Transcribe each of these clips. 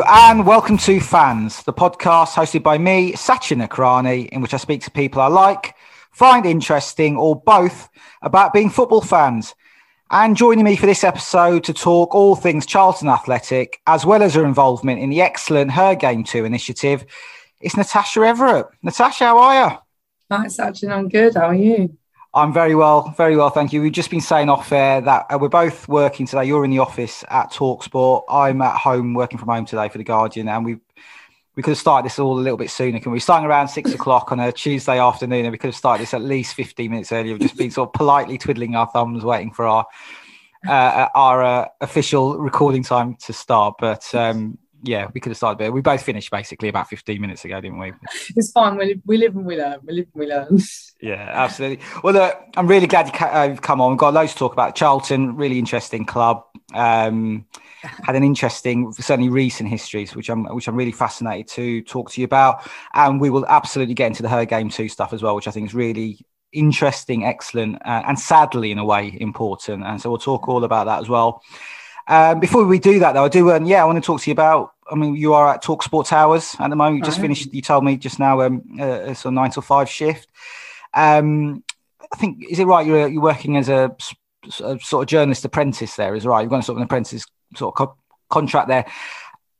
And welcome to Fans, the podcast hosted by me, Sachin Nakrani, in which I speak to people I like, find interesting, or both about being football fans. And joining me for this episode to talk all things Charlton Athletic, as well as her involvement in the excellent Her Game Too initiative, is Natasha Everett. Natasha, how are you? Hi, Sachin. I'm good. How are you? I'm very well, very well, thank you. We've just been saying off air that uh, we're both working today. You're in the office at Talksport. I'm at home working from home today for the Guardian, and we we could have started this all a little bit sooner. Can we? Starting around six o'clock on a Tuesday afternoon, and we could have started this at least 15 minutes earlier. We've just been sort of politely twiddling our thumbs, waiting for our uh, our uh, official recording time to start. But um, yeah, we could have started but We both finished basically about 15 minutes ago, didn't we? It's fine. We live, we live and we learn. We live and we learn. Yeah, absolutely. Well, uh, I'm really glad you've uh, come on. We've got loads to talk about. Charlton, really interesting club. Um, had an interesting, certainly recent histories, which I'm which I'm really fascinated to talk to you about. And we will absolutely get into the her game too stuff as well, which I think is really interesting, excellent, uh, and sadly in a way important. And so we'll talk all about that as well. Um, before we do that, though, I do, um, yeah, I want to talk to you about. I mean, you are at Talk Sports Hours at the moment. You just finished. You told me just now um, uh, a sort of nine to five shift. Um, I think is it right? You're you're working as a, a sort of journalist apprentice there, is right? You've got sort of an apprentice sort of co- contract there.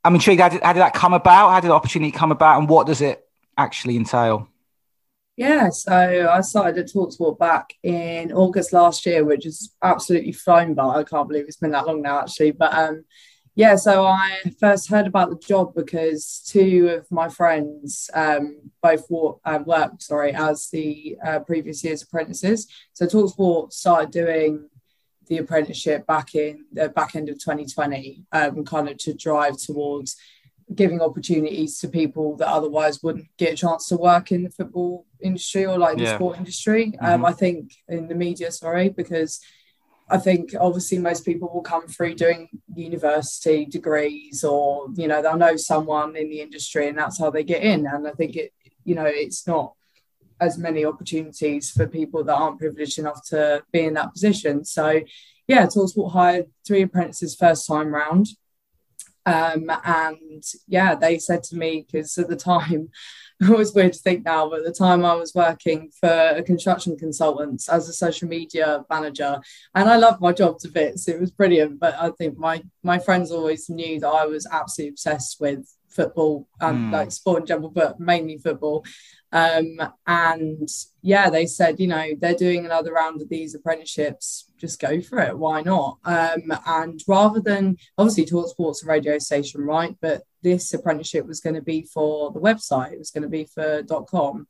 I'm intrigued. How did, how did that come about? How did the opportunity come about, and what does it actually entail? Yeah, so I started at Talksport back in August last year, which is absolutely flown by. I can't believe it's been that long now, actually. But um, yeah, so I first heard about the job because two of my friends um, both uh, worked, sorry, as the uh, previous year's apprentices. So Talksport started doing the apprenticeship back in the back end of 2020, um, kind of to drive towards giving opportunities to people that otherwise wouldn't get a chance to work in the football industry or like the yeah. sport industry. Um, mm-hmm. I think in the media, sorry, because I think obviously most people will come through doing university degrees or you know they'll know someone in the industry and that's how they get in. And I think it you know it's not as many opportunities for people that aren't privileged enough to be in that position. So yeah, Talksport hired three apprentices first time round. Um, and yeah, they said to me, because at the time, it was weird to think now, but at the time I was working for a construction consultant as a social media manager, and I loved my job to bits. It was brilliant, but I think my my friends always knew that I was absolutely obsessed with football and mm. like sport in general, but mainly football. Um, and yeah, they said, you know, they're doing another round of these apprenticeships. Just go for it. Why not? Um, and rather than obviously Talk Sports a radio station, right? But this apprenticeship was going to be for the website. It was going to be for .com.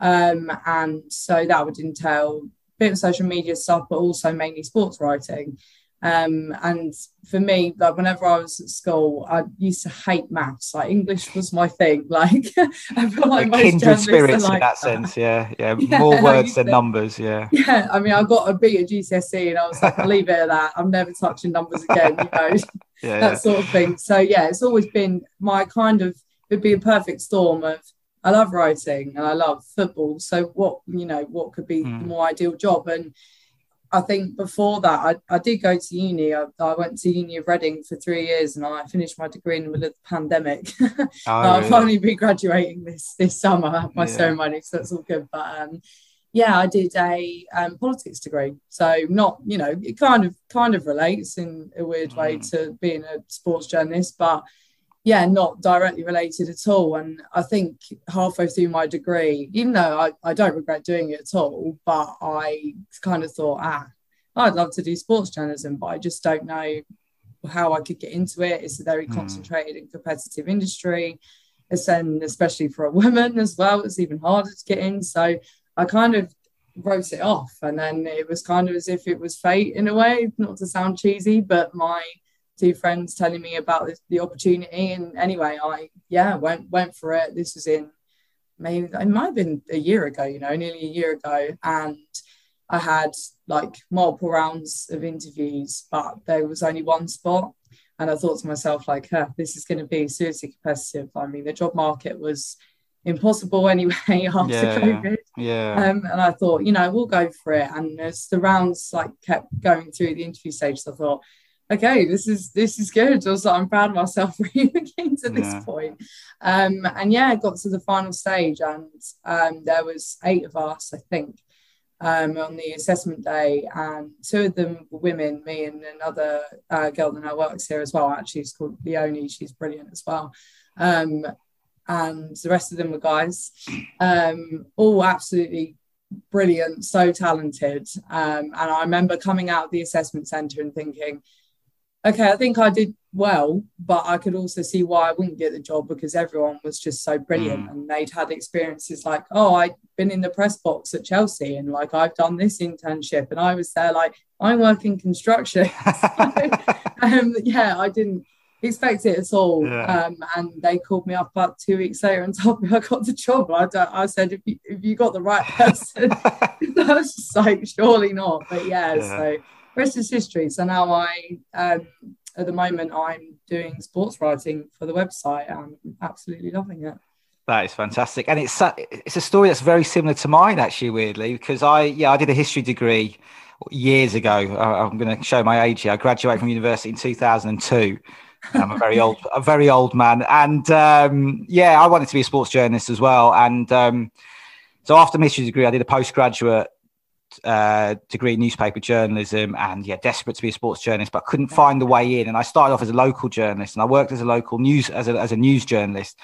Um, and so that would entail a bit of social media stuff, but also mainly sports writing. Um, and for me, like whenever I was at school, I used to hate maths. Like English was my thing. Like I feel like most kindred spirits like in that, that, sense. Yeah, yeah, yeah more words than to, numbers. Yeah, yeah. I mean, I got a B at GCSE, and I was like, leave it at that. I'm never touching numbers again. You know, yeah, that yeah. sort of thing. So yeah, it's always been my kind of. It'd be a perfect storm of I love writing and I love football. So what you know, what could be mm. the more ideal job? And I think before that, I, I did go to uni. I, I, went to uni of Reading for three years, and I finished my degree in the middle of the pandemic. Oh, I'll really? finally be graduating this this summer. I have my yeah. ceremony, so that's all good. But um, yeah, I did a um, politics degree, so not you know it kind of kind of relates in a weird mm. way to being a sports journalist, but yeah, not directly related at all. And I think halfway through my degree, even though I, I don't regret doing it at all, but I kind of thought, ah, I'd love to do sports journalism, but I just don't know how I could get into it. It's a very mm. concentrated and competitive industry. It's then, especially for a woman as well, it's even harder to get in. So I kind of wrote it off. And then it was kind of as if it was fate in a way, not to sound cheesy, but my two friends telling me about this, the opportunity. And anyway, I yeah went went for it. This was in maybe it might have been a year ago, you know, nearly a year ago, and I had like multiple rounds of interviews, but there was only one spot. And I thought to myself, like, huh, this is going to be seriously competitive. I mean, the job market was impossible anyway after yeah, COVID. Yeah. Um, and I thought, you know, we'll go for it. And as the rounds like kept going through the interview stages, I thought, okay, this is this is good. Also, I'm proud of myself for even getting to this yeah. point. Um, and yeah, I got to the final stage, and um, there was eight of us, I think, um, on the assessment day, and two of them were women, me and another uh, girl that now works here as well. Actually, she's called Leonie. She's brilliant as well. Um, and the rest of them were guys, um, all absolutely brilliant, so talented. Um, and I remember coming out of the assessment centre and thinking, okay, I think I did well, but I could also see why I wouldn't get the job because everyone was just so brilliant mm. and they'd had experiences like, oh, I've been in the press box at Chelsea and like I've done this internship and I was there like I'm working construction. so, um, yeah, I didn't expect it at all. Yeah. Um, and they called me up about two weeks later and told me I got the job. I, I said, if you, if you got the right person, I was just like, surely not. But yeah, yeah. so is history. So now I, um, at the moment, I'm doing sports writing for the website. I'm absolutely loving it. That is fantastic, and it's it's a story that's very similar to mine, actually. Weirdly, because I yeah I did a history degree years ago. I'm going to show my age here. I graduated from university in 2002. I'm a very old, a very old man, and um, yeah, I wanted to be a sports journalist as well. And um, so after my history degree, I did a postgraduate uh, degree in newspaper journalism and yeah, desperate to be a sports journalist, but couldn't find the way in. And I started off as a local journalist and I worked as a local news as a, as a news journalist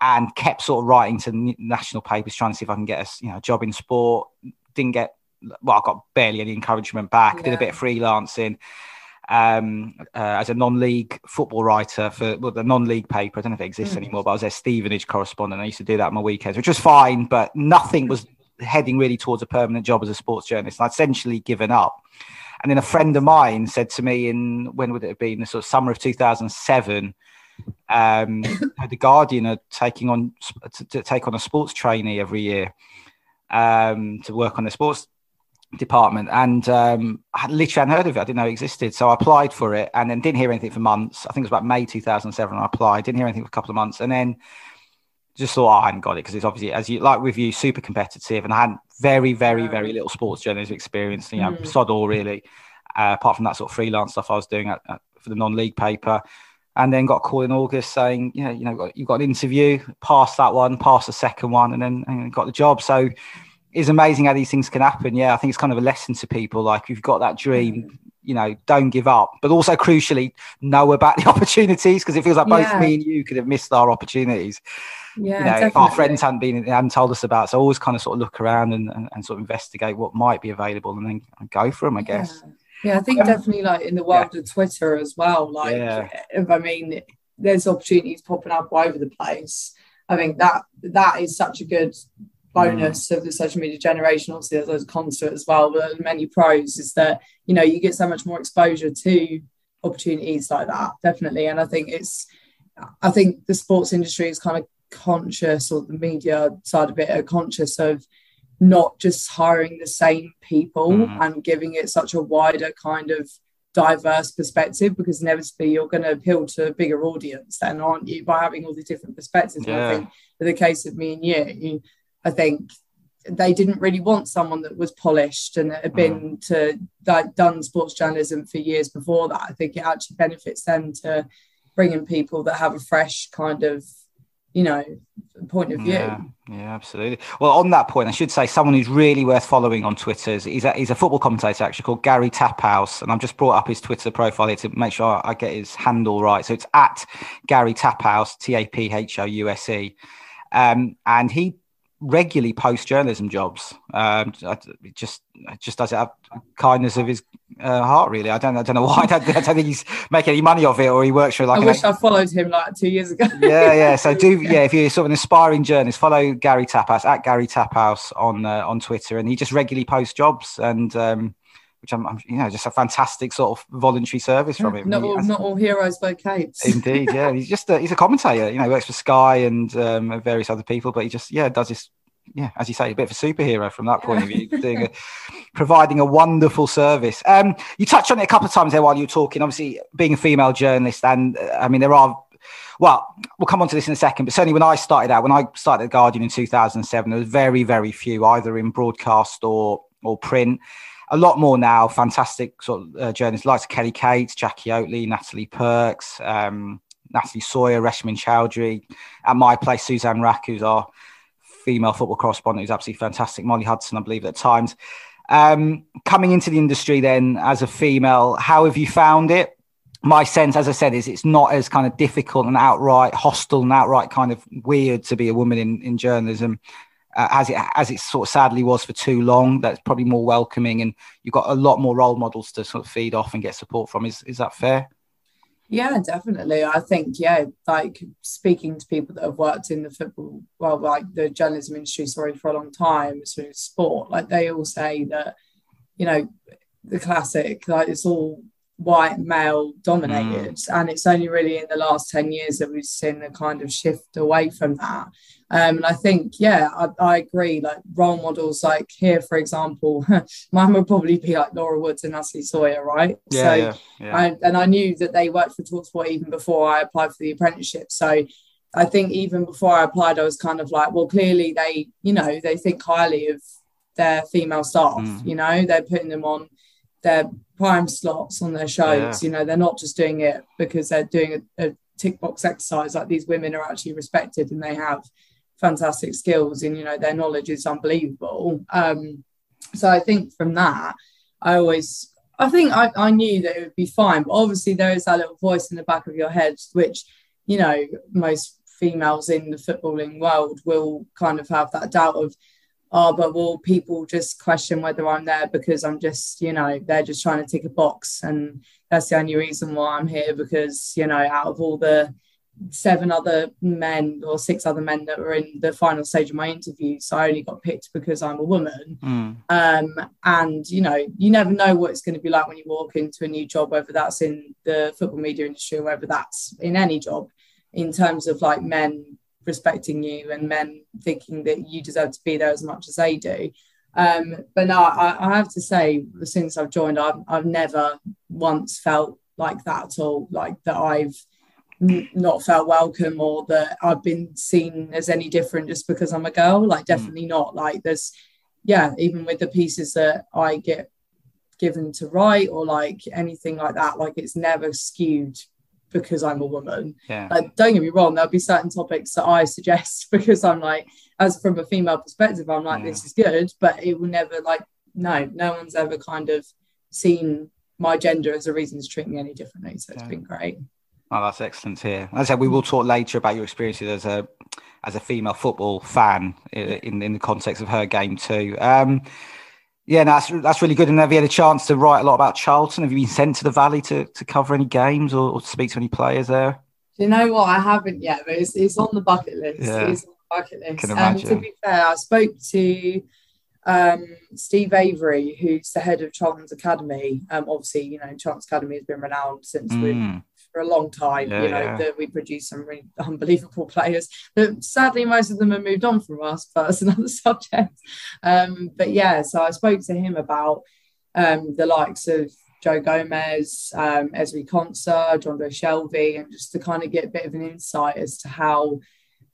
and kept sort of writing to national papers trying to see if I can get a you know job in sport. Didn't get well, I got barely any encouragement back. Yeah. Did a bit of freelancing um, uh, as a non-league football writer for well, the non-league paper. I don't know if it exists mm. anymore, but I was their Stevenage correspondent. I used to do that on my weekends, which was fine, but nothing was heading really towards a permanent job as a sports journalist. I'd essentially given up. And then a friend of mine said to me in when would it have been the sort of summer of 2007 um, the Guardian are taking on to, to, take on a sports trainee every year um, to work on the sports department, and um, I literally hadn't heard of it. I didn't know it existed, so I applied for it, and then didn't hear anything for months. I think it was about May 2007. I applied, didn't hear anything for a couple of months, and then just thought I hadn't got it because it's obviously as you like with you super competitive, and I had very, very, very little sports journalism experience. You know, mm. sod all really. Uh, apart from that sort of freelance stuff I was doing at, at, for the non-league paper, and then got a call in August saying, yeah, you know, you've got an interview, passed that one, passed the second one, and then and got the job. So it's amazing how these things can happen. Yeah, I think it's kind of a lesson to people. Like, you've got that dream, you know, don't give up, but also crucially, know about the opportunities because it feels like both yeah. me and you could have missed our opportunities. Yeah, you know, if our friends hadn't been hadn't told us about, so always kind of sort of look around and, and, and sort of investigate what might be available and then go for them, I guess. Yeah. Yeah, I think um, definitely like in the world yeah. of Twitter as well. Like, yeah. if I mean, there's opportunities popping up all over the place. I think that that is such a good bonus mm. of the social media generation. Obviously, there's those cons to it as well, but many pros is that you know you get so much more exposure to opportunities like that. Definitely, and I think it's I think the sports industry is kind of conscious, or the media side of it are conscious of not just hiring the same people mm. and giving it such a wider kind of diverse perspective because inevitably you're going to appeal to a bigger audience then aren't you by having all these different perspectives yeah. i think in the case of me and you i think they didn't really want someone that was polished and had been mm. to like done sports journalism for years before that. I think it actually benefits them to bring in people that have a fresh kind of you know point of view. Yeah, yeah absolutely. Well on that point i should say someone who's really worth following on twitter is he's a, he's a football commentator actually called gary taphouse and i've just brought up his twitter profile here to make sure i get his handle right. So it's at gary taphouse t-a-p-h-o-u-s-e um, and he regularly post journalism jobs. Um, just just does it out kindness of his uh, heart, really. I don't I don't know why. I don't, I don't, think he's making any money off it, or he works for like. I wish I followed him like two years ago. yeah, yeah. So do yeah. If you're sort of an aspiring journalist, follow Gary Taphouse at Gary Taphouse on uh, on Twitter, and he just regularly posts jobs and. Um, which I'm, I'm, you know, just a fantastic sort of voluntary service from him. Not all, not all heroes wear capes. Indeed, yeah. He's just a, he's a commentator. You know, works for Sky and um, various other people, but he just yeah does this yeah, as you say, a bit of a superhero from that point of view, doing a, providing a wonderful service. Um, you touched on it a couple of times there while you were talking. Obviously, being a female journalist, and uh, I mean, there are. Well, we'll come on to this in a second, but certainly when I started out, when I started at Guardian in 2007, there was very, very few either in broadcast or or print. A lot more now. Fantastic sort of uh, journalists like Kelly Cates, Jackie Oatley, Natalie Perks, um, Natalie Sawyer, Reshmin Chowdhury. At my place, Suzanne Wrack, who's our female football correspondent, who's absolutely fantastic. Molly Hudson, I believe, at times. Um, coming into the industry then as a female, how have you found it? my sense, as I said, is it's not as kind of difficult and outright hostile and outright kind of weird to be a woman in, in journalism uh, as it as it sort of sadly was for too long. That's probably more welcoming, and you've got a lot more role models to sort of feed off and get support from. Is is that fair? Yeah, definitely. I think yeah, like speaking to people that have worked in the football, well, like the journalism industry, sorry, for a long time, sort of sport, like they all say that, you know, the classic, like it's all white male dominated mm. and it's only really in the last 10 years that we've seen a kind of shift away from that um, and I think yeah I, I, agree like role models like here for example mine would probably be like Laura Woods and Natalie Sawyer right yeah, so yeah, yeah. I, and I knew that they worked for Talksport even before I applied for the apprenticeship so I think even before I applied I was kind of like well clearly they you know they think highly of their female staff mm. you know they're putting them on their prime slots on their shows. Yeah. You know, they're not just doing it because they're doing a, a tick box exercise. Like these women are actually respected and they have fantastic skills and you know their knowledge is unbelievable. Um, so I think from that, I always I think I, I knew that it would be fine, but obviously there is that little voice in the back of your head, which you know most females in the footballing world will kind of have that doubt of oh, but will people just question whether I'm there because I'm just, you know, they're just trying to tick a box. And that's the only reason why I'm here because, you know, out of all the seven other men or six other men that were in the final stage of my interview, so I only got picked because I'm a woman. Mm. Um, and, you know, you never know what it's going to be like when you walk into a new job, whether that's in the football media industry or whether that's in any job in terms of like men respecting you and men thinking that you deserve to be there as much as they do. Um, but no, I, I, have to say, since I've joined, I've, I've never once felt like that at all, like that I've not felt welcome or that I've been seen as any different just because I'm a girl. Like, hmm. definitely mm. not. Like, there's, yeah, even with the pieces that I get given to write or like anything like that, like, it's never skewed because I'm a woman. Yeah. Like, don't get me wrong, there'll be certain topics that I suggest because I'm like, as from a female perspective, I'm like, yeah. this is good, but it will never like, no, no one's ever kind of seen my gender as a reason to treat me any differently. So it's yeah. been great. Oh, that's excellent here. As I said, we will talk later about your experiences as a as a female football fan in in the context of her game too. Um, yeah, no, that's that's really good. And have you had a chance to write a lot about Charlton? Have you been sent to the Valley to, to cover any games or, or speak to any players there? Do you know what? I haven't yet, but it's, it's on the bucket list. Yeah. It's on the bucket list. Can imagine. Um, to be fair, I spoke to um, Steve Avory, who's the head of Charlton's Academy. Um, obviously, you know, Charlton's Academy has been renowned since mm. we for a long time. Yeah, you know yeah. that we produce some really unbelievable players, but sadly most of them have moved on from us. But that's another subject. Um, but yeah, so I spoke to him about um, the likes of Joe Gomez, um, Ezri Konsa, Jonjo Shelvey, and just to kind of get a bit of an insight as to how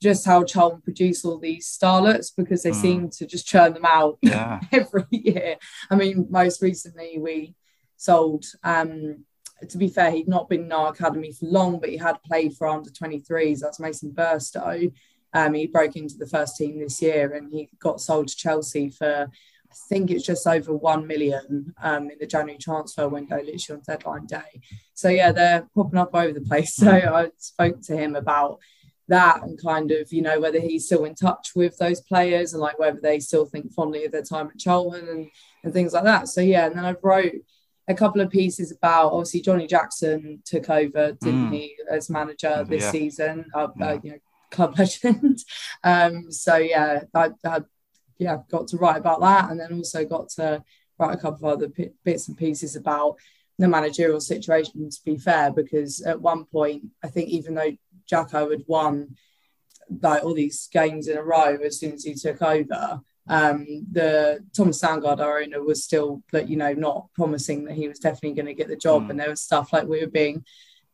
just how Charlton produce all these starlets because they mm. seem to just churn them out yeah. every year. I mean, most recently we sold um, to be fair, he'd not been in our academy for long, but he had played for under 23s. That's Mason Burstow. Um, he broke into the first team this year and he got sold to Chelsea for, I think it's just over 1 million um, in the January transfer window, literally on deadline day. So, yeah, they're popping up over the place. So, I spoke to him about that and kind of, you know, whether he's still in touch with those players and like whether they still think fondly of their time at Charlton and, and things like that. So, yeah, and then I wrote a couple of pieces about obviously Johnny Jackson took over, didn't mm. he, as manager this yeah. season, uh, yeah. uh, you know, club legend. um, so yeah, I, I, yeah got to write about that, and then also got to write a couple of other p- bits and pieces about the managerial situation. To be fair, because at one point, I think even though Jacko had won like all these games in a row as soon as he took over um, the Thomas Sandgaard, our owner, was still, you know, not promising that he was definitely going to get the job. Mm. And there was stuff like we were being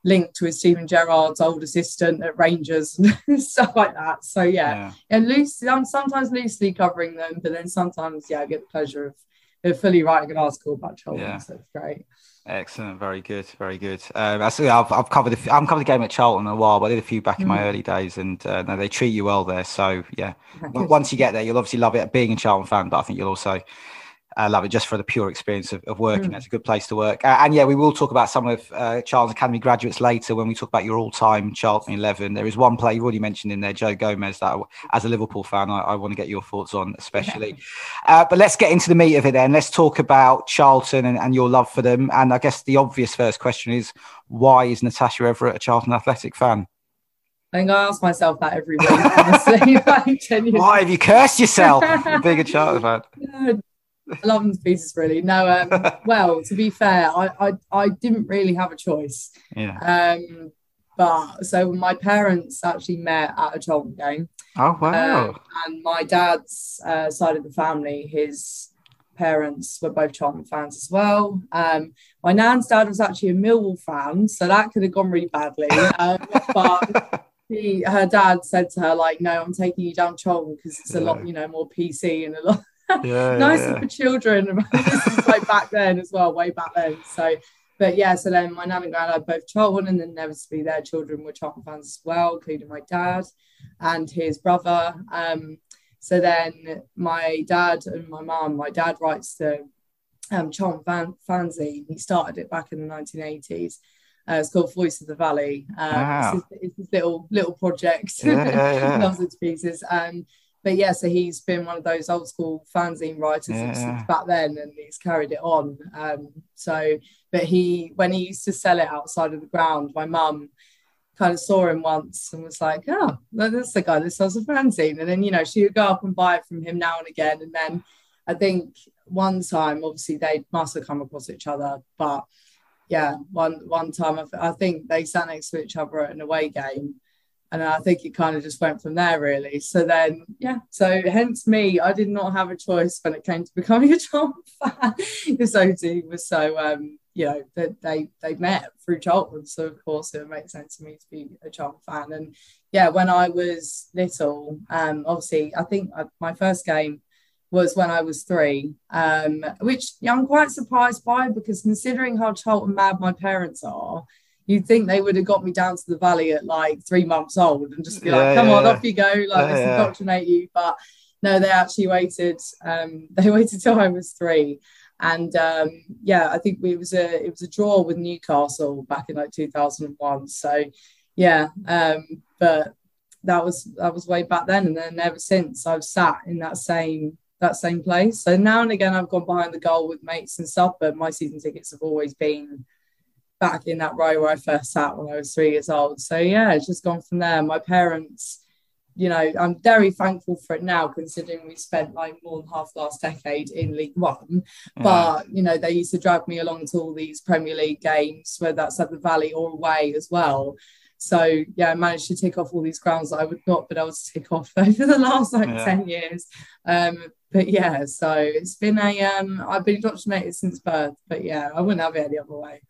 linked with Steven Gerrard's old assistant at Rangers and stuff like that. So yeah, yeah. and loosely, I'm sometimes loosely covering them, but then sometimes, yeah, I get the pleasure of they're fully writing an article about Charlton. Yeah. So it's great. Excellent, very good, very good. Um, I've, I've covered, a, I've covered the game at Charlton a while, but I did a few back in my mm. early days, and uh, no, they treat you well there. So yeah, once you get there, you'll obviously love it. Being a Charlton fan, but I think you'll also I love it just for the pure experience of, of working. Mm. It's a good place to work. Uh, and yeah, we will talk about some of uh, Charlton Academy graduates later when we talk about your all-time Charlton 11. There is one player you've already mentioned in there, Joe Gomez, that as a Liverpool fan, I, I want to get your thoughts on, especially. Yeah. Uh, but let's get into the meat of it then. Let's talk about Charlton and, and your love for them. And I guess the obvious first question is, why is Natasha Everett a Charlton Athletic fan? I think I ask myself that every week, honestly. like, Why have you cursed yourself a Charlton fan? I love them to pieces, really. No, um, well, to be fair, I, I I didn't really have a choice. Yeah. Um, but so my parents actually met at a Charlton game. Oh wow! Um, and my dad's uh, side of the family, his parents were both Charlton fans as well. Um, my nan's dad was actually a Millwall fan, so that could have gone really badly. Um, but he, her dad said to her, like, "No, I'm taking you down Charlton because it's a lot, you know, more PC and a lot." Yeah, nicer yeah. for children. this is like back then as well, way back then. So, but yeah, so then my nan and granddad both Charlton, and then inevitably their children were Charlton fans as well, including my dad and his brother. Um, so then my dad and my mum, my dad writes the um, Charlton fan- fanzine. He started it back in the 1980s. Uh, it's called Voice of the Valley. Um, wow. it's, this, it's, this, little little project. Yeah, yeah, yeah. Loves it to pieces. And but yeah, so he's been one of those old school fanzine writers yeah. since back then, and he's carried it on. Um, so, but he, when he used to sell it outside of the ground, my mum kind of saw him once and was like, "Oh, that's the guy that sells a fanzine." And then you know she would go up and buy it from him now and again. And then I think one time, obviously, they must have come across each other, but yeah, one one time I, I think they sat next to each other at an away game and I think it kind of just went from there really. So then, yeah, so hence me, I did not have a choice when it came to becoming a Charlton fan. Because OT was so, um, you know, that they they met through Charlton, so of course it would make sense to me to be a Charlton fan. And yeah, when I was little, um, obviously I think I, my first game was when I was three, um, which yeah, I'm quite surprised by because considering how Charlton mad my parents are you'd think they would have got me down to the valley at like three months old and just be like, come yeah, on, off you go, like let's indoctrinate you. But no, they actually waited. Um, they waited till I was three. And um, yeah, I think it was a it was a draw with Newcastle back in like 2001. So yeah, um, but that was that was way back then, and then ever since I've sat in that same that same place. So now and again I've gone behind the goal with mates and stuff, but my season tickets have always been back in that row where I first sat when I was three years old. So yeah, it's just gone from there. My parents, you know, I'm very thankful for it now, considering we spent like more than half last decade in League One. Yeah. But you know, they used to drag me along to all these Premier League games, whether that's at the Valley or away as well. So yeah, I managed to tick off all these grounds that I would not been able to tick off over the last like yeah. 10 years. Um, but yeah, so it's been a um I've been indoctrinated since birth, but yeah, I wouldn't have it any other way.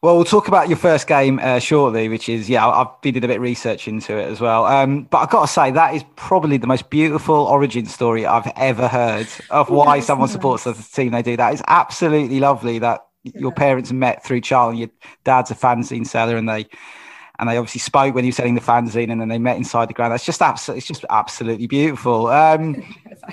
Well, we'll talk about your first game uh, shortly, which is yeah, I've been doing a bit of research into it as well. Um, but I've got to say that is probably the most beautiful origin story I've ever heard of why yes, someone supports the team they do. That is absolutely lovely that yeah. your parents met through Charlie. Your dad's a fanzine seller, and they and they obviously spoke when you were selling the fanzine, and then they met inside the ground. That's just absolutely, it's just absolutely beautiful. Um,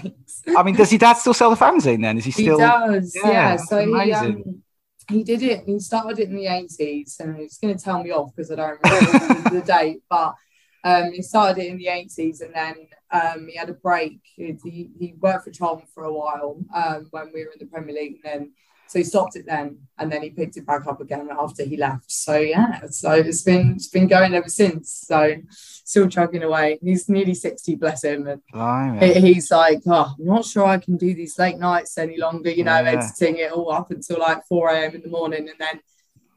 I mean, does your dad still sell the fanzine? Then is he still? He does. Yeah. yeah so he, um, he did it. He started it in the eighties, and he's going to tell me off because I don't remember the date. But um, he started it in the eighties, and then um, he had a break. He, he worked for Charlton for a while um, when we were in the Premier League, and then so he stopped it then, and then he picked it back up again after he left. So yeah, so it's been it's been going ever since. So still chugging away. He's nearly sixty, bless him, and he's like, oh, I'm not sure I can do these late nights any longer. You know, yeah. editing it all up until like four a.m. in the morning, and then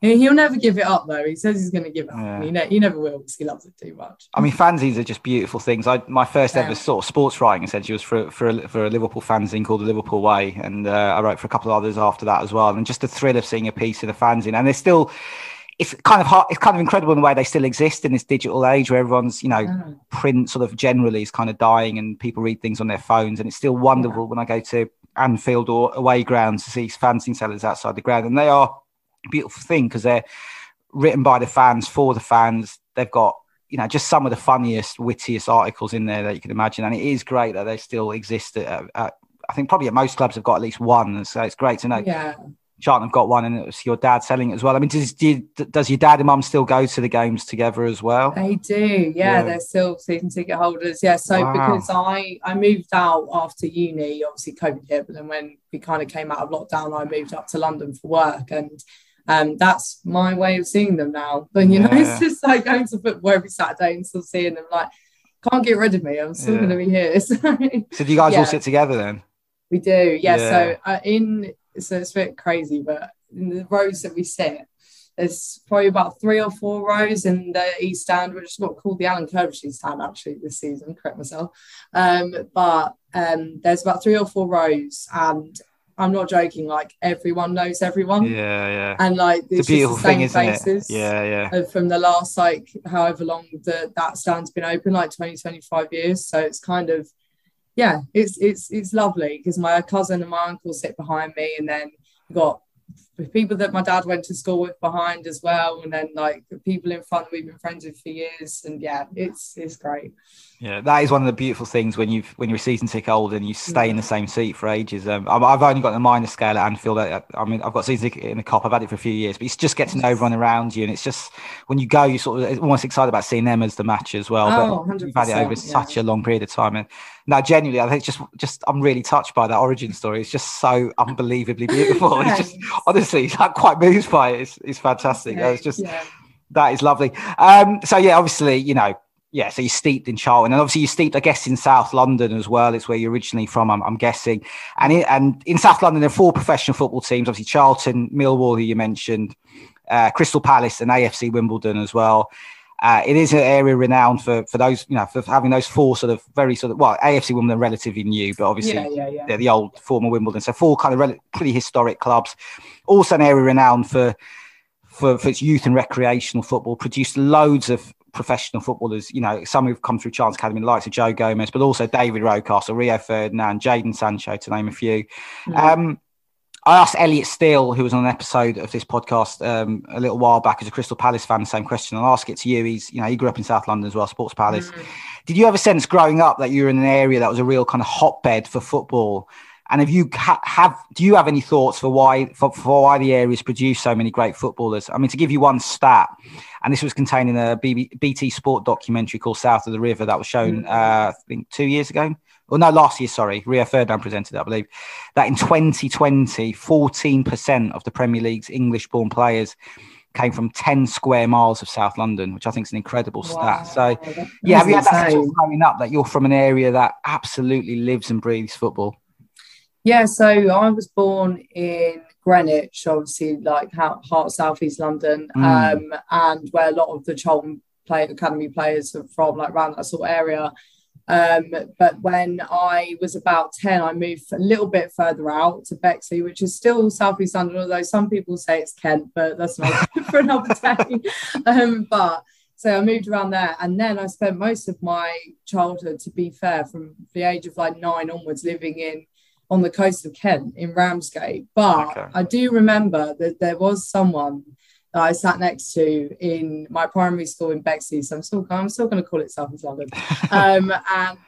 He'll never give it up though. He says he's going to give it up. Yeah. He, ne- he never will because he loves it too much. I mean, fanzines are just beautiful things. I my first ever sort of sports writing essentially was for for a, for a Liverpool fanzine called the Liverpool Way, and uh, I wrote for a couple of others after that as well. And just the thrill of seeing a piece in a fanzine, and they're still. It's kind of hard, it's kind of incredible in the way they still exist in this digital age where everyone's, you know, print sort of generally is kind of dying and people read things on their phones. And it's still wonderful yeah. when I go to Anfield or away grounds to see fanzine sellers outside the ground, and they are beautiful thing because they're written by the fans for the fans. They've got you know just some of the funniest, wittiest articles in there that you can imagine, and it is great that they still exist. At, at, I think probably at most clubs have got at least one, so it's great to know. Yeah. Charlton have got one, and it was your dad selling it as well. I mean, does does your dad and mum still go to the games together as well? They do, yeah. yeah. They're still season ticket holders, yeah. So wow. because I I moved out after uni, obviously COVID hit, but then when we kind of came out of lockdown, I moved up to London for work, and um, that's my way of seeing them now. But you yeah. know, it's just like going to football every Saturday and still seeing them. Like, can't get rid of me. I'm still yeah. going to be here. So, so do you guys all sit together then? We do, yeah. So uh, in so it's a bit crazy, but in the rows that we sit, there's probably about three or four rows in the East Stand, which is not called the Alan Curbishley stand actually this season, correct myself. Um, but um, there's about three or four rows, and I'm not joking, like everyone knows everyone. Yeah, yeah. And like it's, a beautiful thing, isn't faces it? Yeah, yeah. From the last like however long the, that stand's been open, like 20, 25 years. So it's kind of yeah, it's it's it's lovely because my cousin and my uncle sit behind me, and then got people that my dad went to school with behind as well, and then like the people in front we've been friends with for years, and yeah, it's it's great. Yeah, that is one of the beautiful things when you've when you're a season ticket holder and you stay yeah. in the same seat for ages. Um, I've only got the minor scale at Anfield. I, I mean, I've got season ticket in the Kop. I've had it for a few years, but it's just getting to know everyone around you, and it's just when you go, you sort of almost excited about seeing them as the match as well. Oh, but you've had it over yeah. such a long period of time, and now genuinely, I think just just I'm really touched by that origin story. It's just so unbelievably beautiful. it's just honestly, I'm quite moved by it. It's, it's fantastic. It's just yeah. that is lovely. Um, so yeah, obviously, you know yeah, so you're steeped in Charlton, and obviously you're steeped, I guess, in South London as well. It's where you're originally from, I'm, I'm guessing. And it, and in South London, there are four professional football teams. Obviously, Charlton, Millwall, who you mentioned, uh, Crystal Palace, and AFC Wimbledon as well. Uh, it is an area renowned for for those, you know, for having those four sort of very sort of well, AFC Wimbledon relatively new, but obviously yeah, yeah, yeah. they're the old former Wimbledon. So four kind of rel- pretty historic clubs. Also an area renowned for for, for its youth and recreational football. Produced loads of professional footballers, you know, some who've come through Chance Academy, the likes of Joe Gomez, but also David Rocastle, Rio Ferdinand, Jadon Sancho, to name a few. Mm-hmm. Um, I asked Elliot Steele, who was on an episode of this podcast um, a little while back, as a Crystal Palace fan, the same question. I'll ask it to you. He's, you know, he grew up in South London as well, Sports Palace. Mm-hmm. Did you have a sense growing up that you were in an area that was a real kind of hotbed for football? And have you ha- have do you have any thoughts for why for, for why the areas produce so many great footballers? I mean, to give you one stat, and this was contained in a BT Sport documentary called South of the River that was shown, mm. uh, I think, two years ago. Or no, last year, sorry. Rio Ferdinand presented it, I believe. That in 2020, 14% of the Premier League's English born players came from 10 square miles of South London, which I think is an incredible wow. stat. So, yeah, have you had that growing up that you're from an area that absolutely lives and breathes football? Yeah, so I was born in Greenwich, obviously, like heart of southeast London, mm. um, and where a lot of the Charlton play academy players are from, like around that sort of area. Um, but when I was about 10, I moved a little bit further out to Bexley, which is still southeast London, although some people say it's Kent, but that's not for another day. Um, but so I moved around there, and then I spent most of my childhood, to be fair, from the age of like nine onwards, living in on the coast of Kent in Ramsgate. But okay. I do remember that there was someone that I sat next to in my primary school in Bexley. So I'm still I'm still going to call it South East London. um, and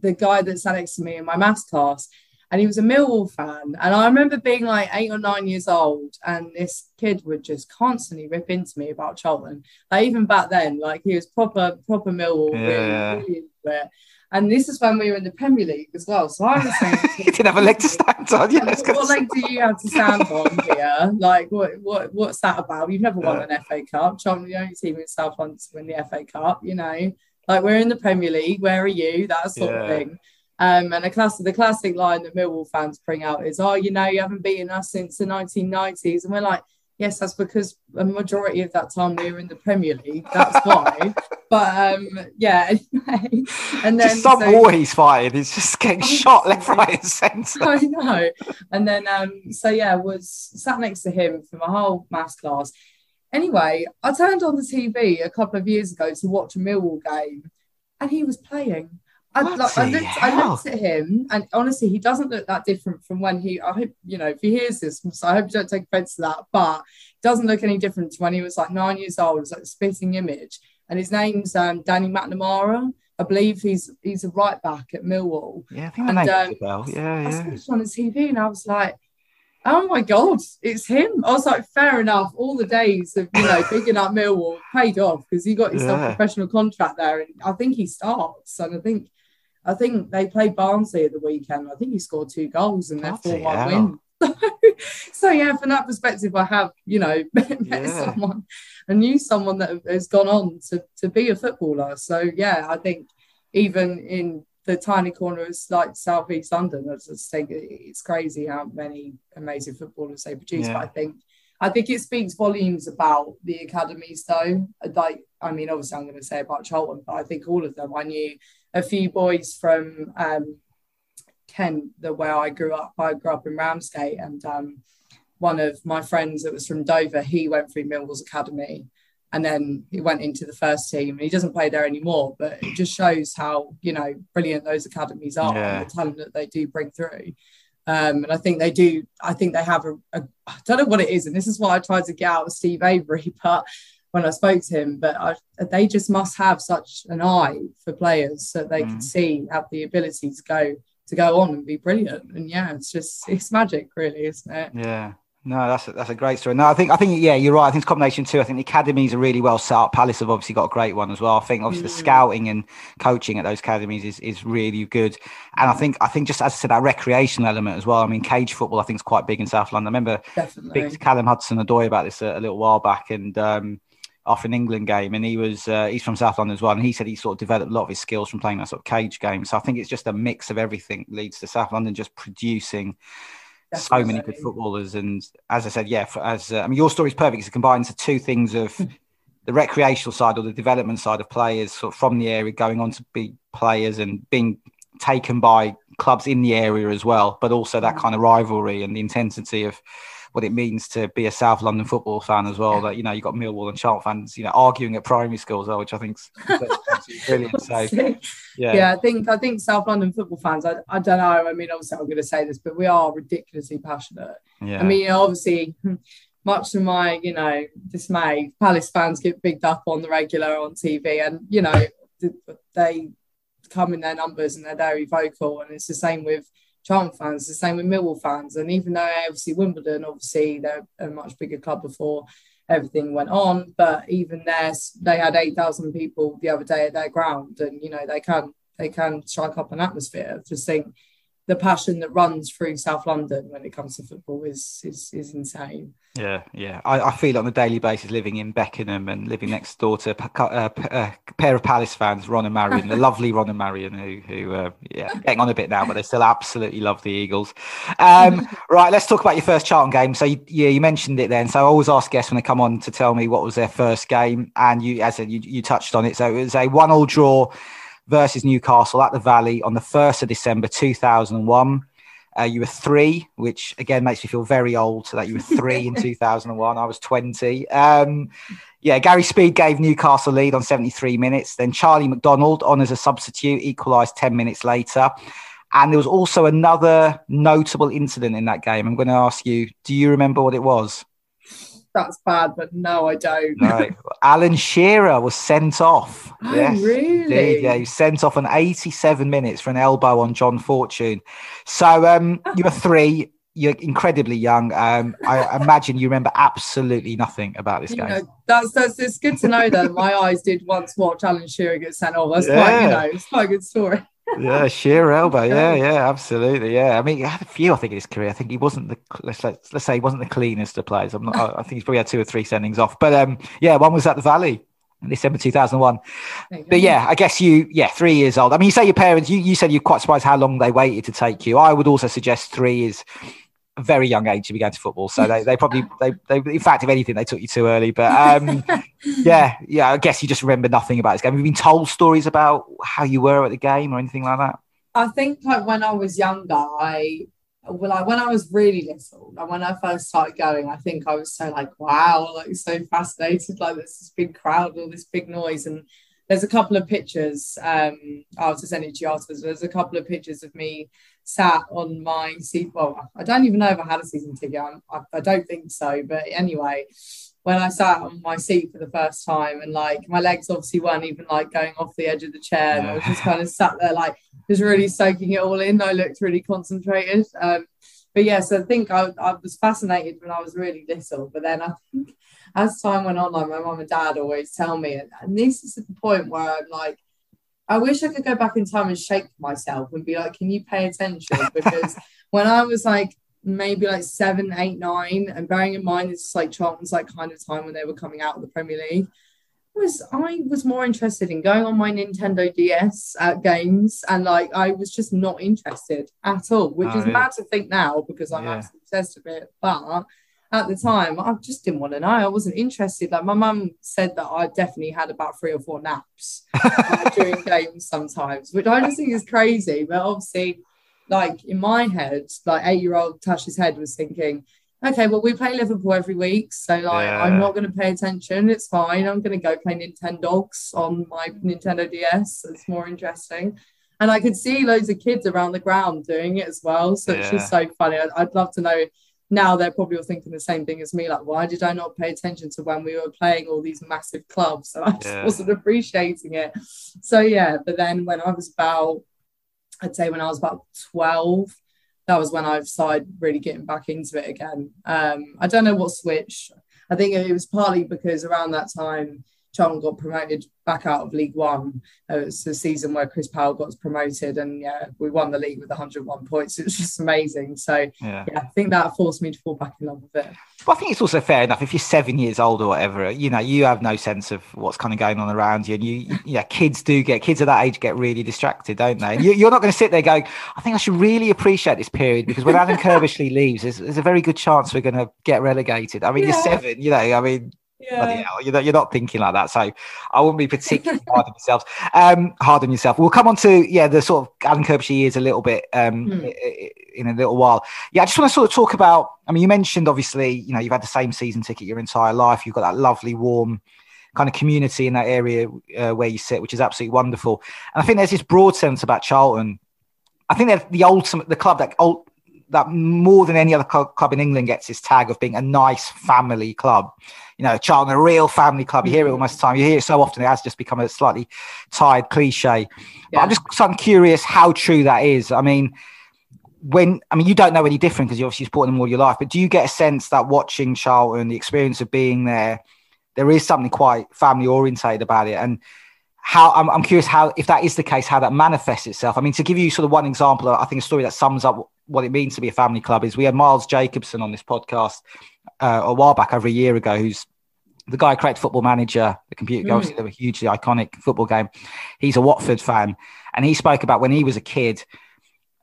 the guy that sat next to me in my maths class, and he was a Millwall fan. And I remember being like eight or nine years old, and this kid would just constantly rip into me about Charlton. Like even back then, like he was proper proper Millwall, yeah. really, really into it. And this is when we were in the Premier League as well. So I was saying, you didn't have a leg to stand on. Yeah, what, what leg do you have to stand on here? Like, what, what, what's that about? You've never won an FA Cup. Charlton, the only team in South London to win the FA Cup. You know, like we're in the Premier League. Where are you? That sort yeah. of thing. Um, and a classic, the classic line that Millwall fans bring out is, "Oh, you know, you haven't beaten us since the 1990s," and we're like, yes, that's because a majority of that time we were in the Premier League. That's why. but um, yeah, anyway. And then just some so, war he's fighting. He's just getting shot left, right, and centre. I know. And then um, so yeah, was sat next to him for my whole maths class. Anyway, I turned on the TV a couple of years ago to watch a Millwall game, and he was playing. I, like, I, looked, I, looked, at him, and honestly, he doesn't look that different from when he. I hope you know if he hears this, so I hope you don't take offense to that. But doesn't look any different to when he was like nine years old. It's like a spitting image, and his name's um, Danny McNamara. I believe he's he's a right back at Millwall. Yeah, I think and, um, well. Yeah, yeah. I saw on the TV, and I was like, oh my god, it's him. I was like, fair enough. All the days of you know picking up Millwall paid off because he got himself yeah. a professional contract there, and I think he starts. And I think I think they played Barnsley at the weekend. I think he scored two goals and their four one win. so yeah, from that perspective, I have you know met yeah. someone, I knew someone that has gone on to to be a footballer. So yeah, I think even in the tiny corner of like southeast London, I just think it's crazy how many amazing footballers they produce. Yeah. But I think I think it speaks volumes about the academies, though. Like, I mean, obviously, I'm going to say about Charlton, but I think all of them. I knew a few boys from um, Kent, the where I grew up. I grew up in Ramsgate, and um, one of my friends that was from Dover, he went through Millwall's academy, and then he went into the first team. And he doesn't play there anymore, but it just shows how you know brilliant those academies are yeah. and the talent that they do bring through. Um, and I think they do. I think they have a, a. I don't know what it is, and this is why I tried to get out of Steve Avory, but when I spoke to him, but I, they just must have such an eye for players that they mm. can see have the ability to go to go on and be brilliant. And yeah, it's just it's magic, really, isn't it? Yeah. No, that's a, that's a great story. No, I think I think yeah, you're right. I think it's combination too. I think the academies are really well set up. Palace have obviously got a great one as well. I think obviously mm. the scouting and coaching at those academies is, is really good. And I think I think just as I said, that recreational element as well. I mean, cage football I think is quite big in South London. I remember Definitely. big Callum Hudson Odoi about this a, a, little while back, and um, off an England game, and he was uh, he's from South London as well, and he said he sort of developed a lot of his skills from playing that sort of cage game. So I think it's just a mix of everything leads to South London just producing Definitely. so many good footballers. And as I said, yeah, for, as uh, I mean, your story is perfect because it combines the two things of the recreational side or the development side of players sort of from the area going on to be players and being taken by clubs in the area as well, but also that kind of rivalry and the intensity of what it means to be a South London football fan as well. That you know you've got Millwall and Charlton fans, you know, arguing at primary schools, well, which I think is brilliant. So yeah, yeah, I think I think South London football fans. I, I don't know. I mean, obviously, I'm going to say this, but we are ridiculously passionate. Yeah. I mean, obviously. Hmm, much to my, you know, dismay, Palace fans get bigged up on the regular on TV, and you know, they come in their numbers and they're very vocal. And it's the same with Charlton fans, the same with Millwall fans. And even though obviously Wimbledon, obviously they're a much bigger club before everything went on, but even there, they had 8,000 people the other day at their ground. And, you know, they can, they can strike up an atmosphere. Just think the passion that runs through South London when it comes to football is is, is insane. Yeah, yeah. I, I, feel it on a daily basis living in Beckenham and living next door to a, uh, a pair of Palace fans, Ron and Marion, the lovely Ron and Marion, who, who uh, yeah, getting on a bit now, but they still absolutely love the Eagles. Um, right, let's talk about your first Charlton game. So, you, yeah, you mentioned it then. So, I always ask guests when they come on to tell me what was their first game. And you, as you, you touched on it. So, it was a one all draw versus Newcastle at the Valley on the 1st of December 2001. Uh, you were three, which again makes me feel very old that you were three in 2001. I was 20. Um, yeah, Gary Speed gave Newcastle lead on 73 minutes. Then Charlie MacDonald on as a substitute equalised 10 minutes later. And there was also another notable incident in that game. I'm going to ask you, do you remember what it was? That's bad, but no, I don't. Alan Shearer was sent off. Oh, yes, really? Indeed. Yeah, he sent off on 87 minutes for an elbow on John Fortune. So um, you were three. You're incredibly young. Um, I imagine you remember absolutely nothing about this you game. Know, that's that's it's good to know that my eyes did once watch Alan Shearer get sent off. That's yeah. quite you know, it's quite a good story yeah, sheer elbow. Yeah, yeah, absolutely. Yeah, I mean, he had a few. I think in his career. I think he wasn't the let's let's, let's say he wasn't the cleanest of players. I'm not. I think he's probably had two or three sendings off. But um, yeah, one was at the Valley. In December 2001. But yeah, I guess you, yeah, three years old. I mean, you say your parents, you, you said you're quite surprised how long they waited to take you. I would also suggest three is a very young age to be going to football. So they, they probably they, they in fact if anything they took you too early. But um, yeah, yeah, I guess you just remember nothing about this game. Have you been told stories about how you were at the game or anything like that? I think like when I was younger, I well, like when I was really little, like when I first started going, I think I was so like, wow, like so fascinated, like there's this big crowd, all this big noise. And there's a couple of pictures. Um, I'll just send it to you afterwards. There's a couple of pictures of me sat on my seat. Well, I don't even know if I had a season ticket. I, I don't think so. But anyway, when I sat on my seat for the first time and like my legs obviously weren't even like going off the edge of the chair. And I was just kind of sat there like just really soaking it all in. I looked really concentrated. Um, but yes, I think I, I was fascinated when I was really little. But then I think as time went on, like my mum and dad always tell me, and, and this is the point where I'm like, I wish I could go back in time and shake myself and be like, can you pay attention? Because when I was like maybe like seven, eight, nine, and bearing in mind it's like Charlton's like kind of time when they were coming out of the Premier League, was I was more interested in going on my Nintendo DS at uh, games and like I was just not interested at all, which oh, is yeah. mad to think now because I'm yeah. absolutely obsessed with it. But at the time, I just didn't want to know. I wasn't interested. Like my mum said that I definitely had about three or four naps uh, during games sometimes, which I just think is crazy. But obviously, like in my head, like eight year old Tasha's head was thinking, okay, well, we play Liverpool every week. So, like, yeah. I'm not going to pay attention. It's fine. I'm going to go play Nintendogs on my Nintendo DS. It's more interesting. And I could see loads of kids around the ground doing it as well. So, yeah. it's just so funny. I'd, I'd love to know now they're probably all thinking the same thing as me like why did i not pay attention to when we were playing all these massive clubs? So i just yeah. wasn't appreciating it. So yeah but then when i was about i'd say when i was about 12 that was when i started really getting back into it again. Um, i don't know what switch. I think it was partly because around that time Charlton got promoted back out of League One. Uh, it was the season where Chris Powell got promoted, and yeah, we won the league with 101 points. It was just amazing. So yeah. yeah. I think that forced me to fall back in love with it. But I think it's also fair enough if you're seven years old or whatever. You know, you have no sense of what's kind of going on around you, and you, yeah, kids do get kids at that age get really distracted, don't they? And you, are not going to sit there going, "I think I should really appreciate this period," because when Alan Curbishley leaves, there's, there's, a very good chance we're going to get relegated. I mean, yeah. you're seven, you know. I mean, yeah. You're, not, you're not thinking like that. So I wouldn't be particularly hard on yourself. Um, hard on yourself. We'll come on to, yeah, the sort of Alan Curbishley years a little bit um, mm. in a little while. Yeah, I just want to sort of talk about, I mean, you mentioned obviously, you know, you've had the same season ticket your entire life. You've got that lovely, warm kind of community in that area uh, where you sit, which is absolutely wonderful. And I think there's this broad sense about Charlton. I think they're the ultimate, the club that that more than any other club in England gets this tag of being a nice family club. You know, Charlton, a real family club. You hear it almost the time. You hear it so often, it has just become a slightly tired cliche. Yeah. But I'm just I'm curious how true that is. I mean, when I mean, you don't know any different because you obviously supported them all your life, but do you get a sense that watching Charlton, the experience of being there, there is something quite family orientated about it? And how I'm, I'm curious how, if that is the case, how that manifests itself. I mean, to give you sort of one example, I think a story that sums up what it means to be a family club is we had Miles Jacobson on this podcast uh, a while back, over a year ago, who's the guy who created Football Manager, the computer mm. obviously the hugely iconic football game. He's a Watford fan, and he spoke about when he was a kid.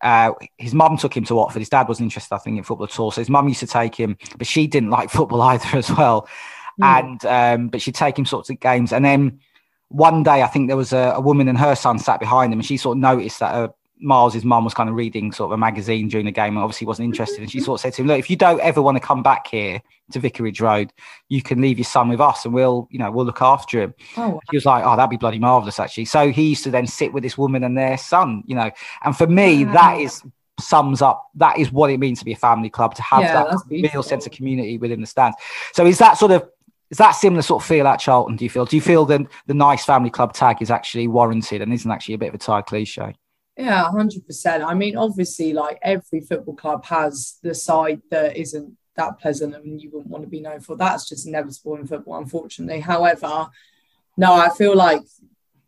Uh, his mum took him to Watford. His dad wasn't interested, I think, in football at all. So his mum used to take him, but she didn't like football either as well. Mm. And um, but she'd take him sorts of games, and then one day I think there was a, a, woman and her son sat behind him, and she sort of noticed that her Miles's mum was kind of reading sort of a magazine during the game and obviously wasn't interested. And she sort of said to him, Look, if you don't ever want to come back here to Vicarage Road, you can leave your son with us and we'll, you know, we'll look after him. Oh, He was like, Oh, that'd be bloody marvelous, actually. So he used to then sit with this woman and their son, you know. And for me, that is sums up that is what it means to be a family club, to have yeah, that real sense of community within the stands. So is that sort of is that similar sort of feel at Charlton? Do you feel? Do you feel that the nice family club tag is actually warranted and isn't actually a bit of a tired cliche? Yeah, hundred percent. I mean, obviously, like every football club has the side that isn't that pleasant and you wouldn't want to be known for. That's just inevitable in football, unfortunately. However, no, I feel like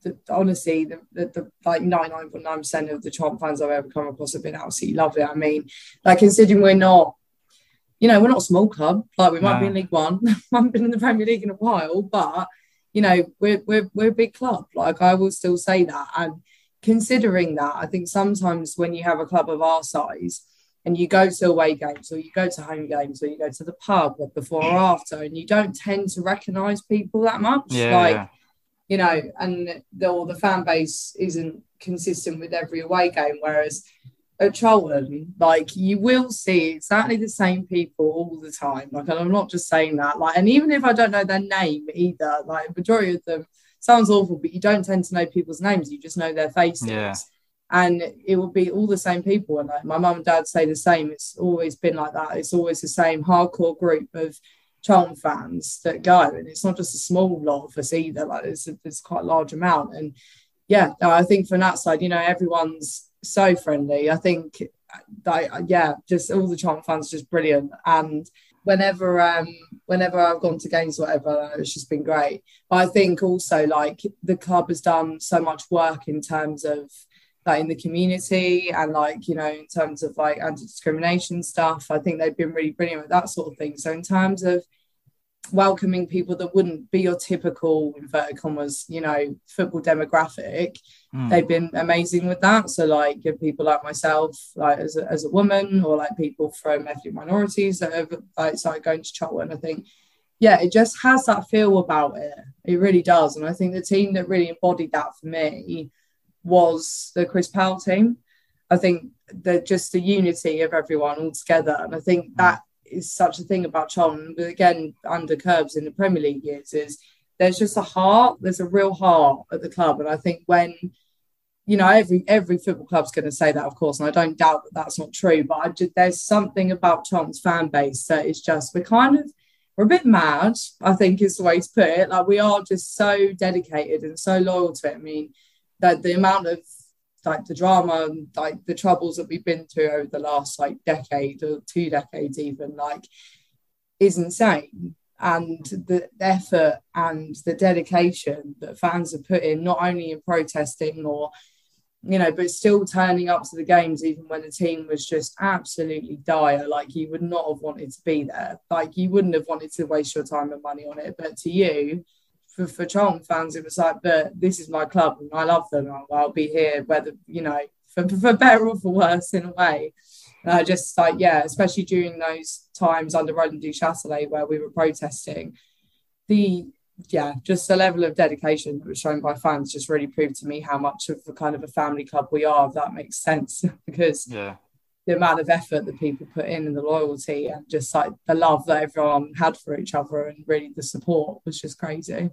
the, honestly, the, the, the like 99.9% of the Trump fans I've ever come across have been absolutely lovely. I mean, like considering we're not you know, we're not a small club. Like we might no. be in League One. I haven't been in the Premier League in a while, but you know, we're we're we're a big club. Like I will still say that. And considering that, I think sometimes when you have a club of our size and you go to away games or you go to home games or you go to the pub before or after and you don't tend to recognise people that much. Yeah, like, you know, and the, or the fan base isn't consistent with every away game. Whereas at Charlton, like you will see exactly the same people all the time. Like, and I'm not just saying that. Like, and even if I don't know their name either, like majority of them sounds awful, but you don't tend to know people's names. You just know their faces. Yeah. And it would be all the same people. And like my mum and dad say the same. It's always been like that. It's always the same hardcore group of Charlton fans that go. And it's not just a small lot of us either. Like it's, it's quite a large amount. And yeah, I think from that side, you know, everyone's so friendly. I think like yeah, just all the Charlton fans just brilliant. And whenever um whenever I've gone to games whatever it's just been great. But I think also like the club has done so much work in terms of like in the community and like you know in terms of like anti-discrimination stuff. I think they've been really brilliant with that sort of thing. So in terms of welcoming people that wouldn't be your typical inverted commas you know football demographic mm. they've been amazing with that so like people like myself like as a, as a woman or like people from ethnic minorities that have like started going to Charlton I think yeah it just has that feel about it it really does and I think the team that really embodied that for me was the Chris Powell team I think that just the unity of everyone all together and I think hmm. that is such a thing about Charlton, but again, under Curbs in the Premier League years, is there's just a heart, there's a real heart at the club. And I think when, you know, every every football club's going to say that, of course, and I don't doubt that that's not true, but I just, there's something about Tom's fan base that is just, we're kind of, we're a bit mad, I think is the way to put it. Like we are just so dedicated and so loyal to it. I mean, that the amount of like the drama and like the troubles that we've been through over the last like decade or two decades even like is insane and the effort and the dedication that fans have put in not only in protesting or you know but still turning up to the games even when the team was just absolutely dire like you would not have wanted to be there like you wouldn't have wanted to waste your time and money on it but to you for, for Charlton fans, it was like, but this is my club and I love them. I'll, I'll be here, whether, you know, for, for better or for worse in a way. I just like, yeah, especially during those times under Roland Duchâtelet where we were protesting, the, yeah, just the level of dedication that was shown by fans just really proved to me how much of a kind of a family club we are, if that makes sense. because yeah the amount of effort that people put in and the loyalty and just like the love that everyone had for each other and really the support was just crazy.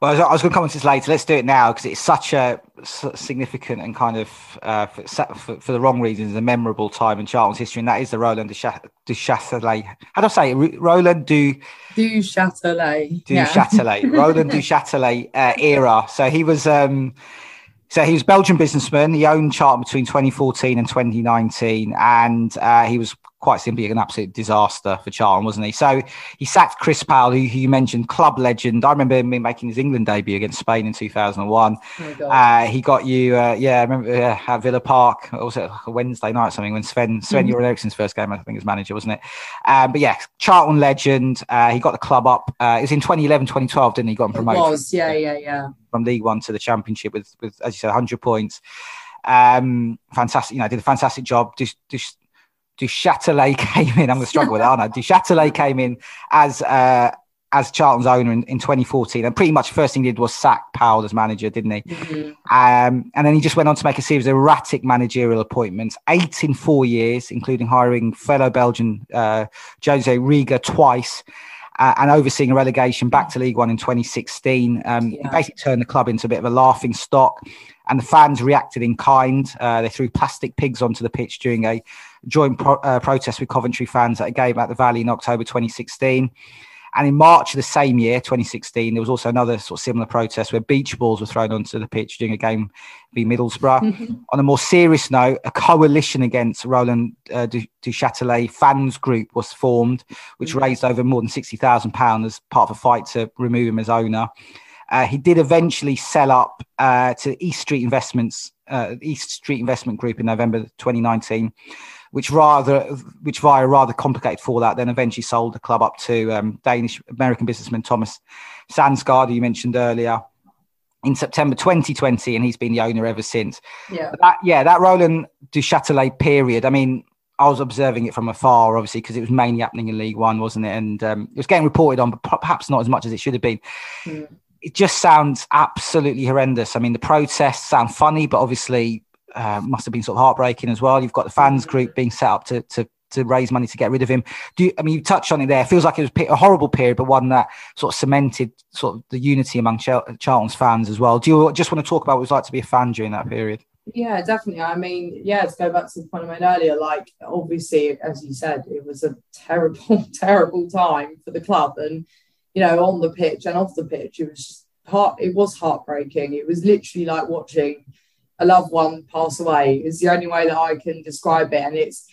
Well, I was going to comment this later. Let's do it now because it's such a significant and kind of uh, for, for, for, the wrong reasons a memorable time in Charlton's history, and that is the Roland du Châtelet. How do I say it? Roland du du Châtelet. Du yeah. Châtelet. Roland du Châtelet uh, era. So he was. Um, so he was Belgian businessman. He owned Charlton between 2014 and 2019, and uh, he was quite simply an absolute disaster for Charlton, wasn't he? So he sacked Chris Powell, who, you mentioned, club legend. I remember him making his England debut against Spain in 2001. Oh uh, he got you, uh, yeah, I remember uh, at Villa Park, also like a Wednesday night or something when Sven, Sven mm-hmm. Eriksson's first game, I think, as manager, wasn't it? Um, but yeah, Charlton legend. Uh, he got the club up. Uh, it was in 2011, 2012, didn't he? Got him promoted. It was, yeah, yeah, yeah. From League One to the Championship with, with as you said, 100 points. Um, fantastic, you know, did a fantastic job. Just, just Du Châtelet came in. I'm going to struggle with that, aren't I? Du Châtelet came in as uh, as Charlton's owner in, in 2014, and pretty much the first thing he did was sack Powell as manager, didn't he? Mm-hmm. Um, and then he just went on to make a series of erratic managerial appointments, eight in four years, including hiring fellow Belgian uh, Jose Riga twice. Uh, and overseeing a relegation back to League One in 2016. Um, yeah. He basically turned the club into a bit of a laughing stock, and the fans reacted in kind. Uh, they threw plastic pigs onto the pitch during a joint pro- uh, protest with Coventry fans at a game at the Valley in October 2016. And in March of the same year, 2016, there was also another sort of similar protest where beach balls were thrown onto the pitch during a game v Middlesbrough. Mm-hmm. On a more serious note, a coalition against Roland uh, du, du Châtelet fans group was formed, which mm-hmm. raised over more than £60,000 as part of a fight to remove him as owner. Uh, he did eventually sell up uh, to East Street Investments, uh, East Street Investment Group in November 2019 which rather which via a rather complicated fallout then eventually sold the club up to um, Danish American businessman Thomas Sandgaard, who you mentioned earlier, in September 2020, and he's been the owner ever since. Yeah, that, yeah, that Roland du Châtelet period. I mean, I was observing it from afar, obviously, because it was mainly happening in League One, wasn't it? And um, it was getting reported on, but perhaps not as much as it should have been. Mm. It just sounds absolutely horrendous. I mean, the protests sound funny, but obviously uh, must have been sort of heartbreaking as well. You've got the fans group being set up to, to to raise money to get rid of him. Do you, I mean you touched on it there? It feels like it was a horrible period, but one that sort of cemented sort of the unity among Charlton's fans as well. Do you just want to talk about what it was like to be a fan during that period? Yeah, definitely. I mean, yeah, to go back to the point I made earlier, like obviously, as you said, it was a terrible, terrible time for the club, and you know, on the pitch and off the pitch, it was just heart. It was heartbreaking. It was literally like watching a loved one pass away. Is the only way that I can describe it, and it's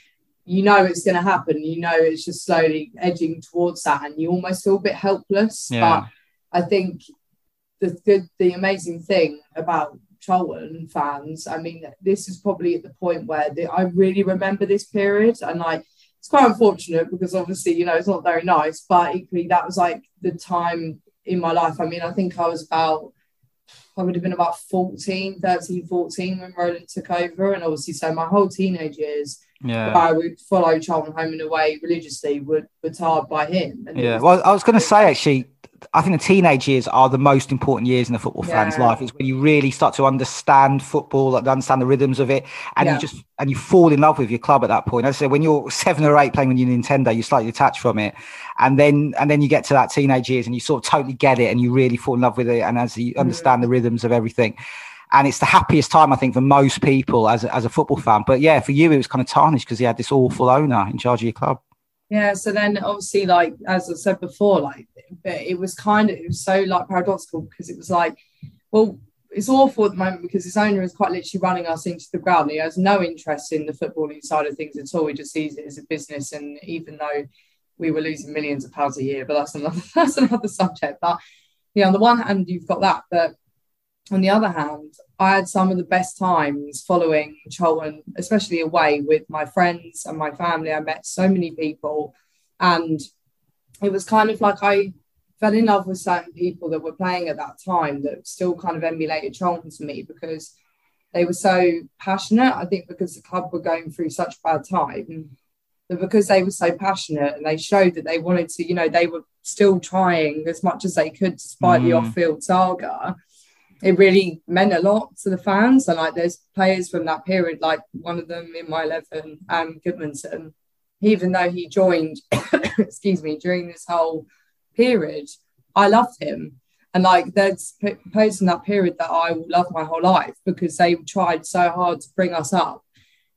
you know it's going to happen. You know it's just slowly edging towards that, and you almost feel a bit helpless. Yeah. But I think the good, the amazing thing about Charlton fans. I mean, this is probably at the point where the, I really remember this period, and like it's quite unfortunate because obviously, you know, it's not very nice, but equally that was like the time in my life. I mean, I think I was about I would have been about 14, 13, 14 when Roland took over. And obviously, so my whole teenage years, yeah. I would follow Charlton home and away religiously, were, were tarred by him. And yeah. well, I was going to say actually, I think the teenage years are the most important years in a football yeah. fan's life. It's when you really start to understand football, like understand the rhythms of it, and yeah. you just and you fall in love with your club at that point. As I say when you're seven or eight playing with your Nintendo, you're slightly detached from it, and then and then you get to that teenage years and you sort of totally get it, and you really fall in love with it, and as you mm. understand the rhythms of everything. And it's the happiest time, I think, for most people as a, as a football fan. But yeah, for you, it was kind of tarnished because you had this awful owner in charge of your club. Yeah, so then obviously, like as I said before, like but it was kind of it was so like paradoxical because it was like, well, it's awful at the moment because his owner is quite literally running us into the ground. He has no interest in the footballing side of things at all. He just sees it as a business, and even though we were losing millions of pounds a year, but that's another that's another subject. But yeah, on the one hand, you've got that, but on the other hand, I had some of the best times following Charlton, especially away with my friends and my family. I met so many people, and it was kind of like I fell in love with certain people that were playing at that time that still kind of emulated Charlton to me because they were so passionate. I think because the club were going through such bad time, that because they were so passionate and they showed that they wanted to, you know, they were still trying as much as they could despite mm. the off-field saga it really meant a lot to the fans. And like there's players from that period, like one of them in my 11, um, Gudmundsson, even though he joined, excuse me, during this whole period, I loved him. And like there's players in that period that I will love my whole life because they tried so hard to bring us up,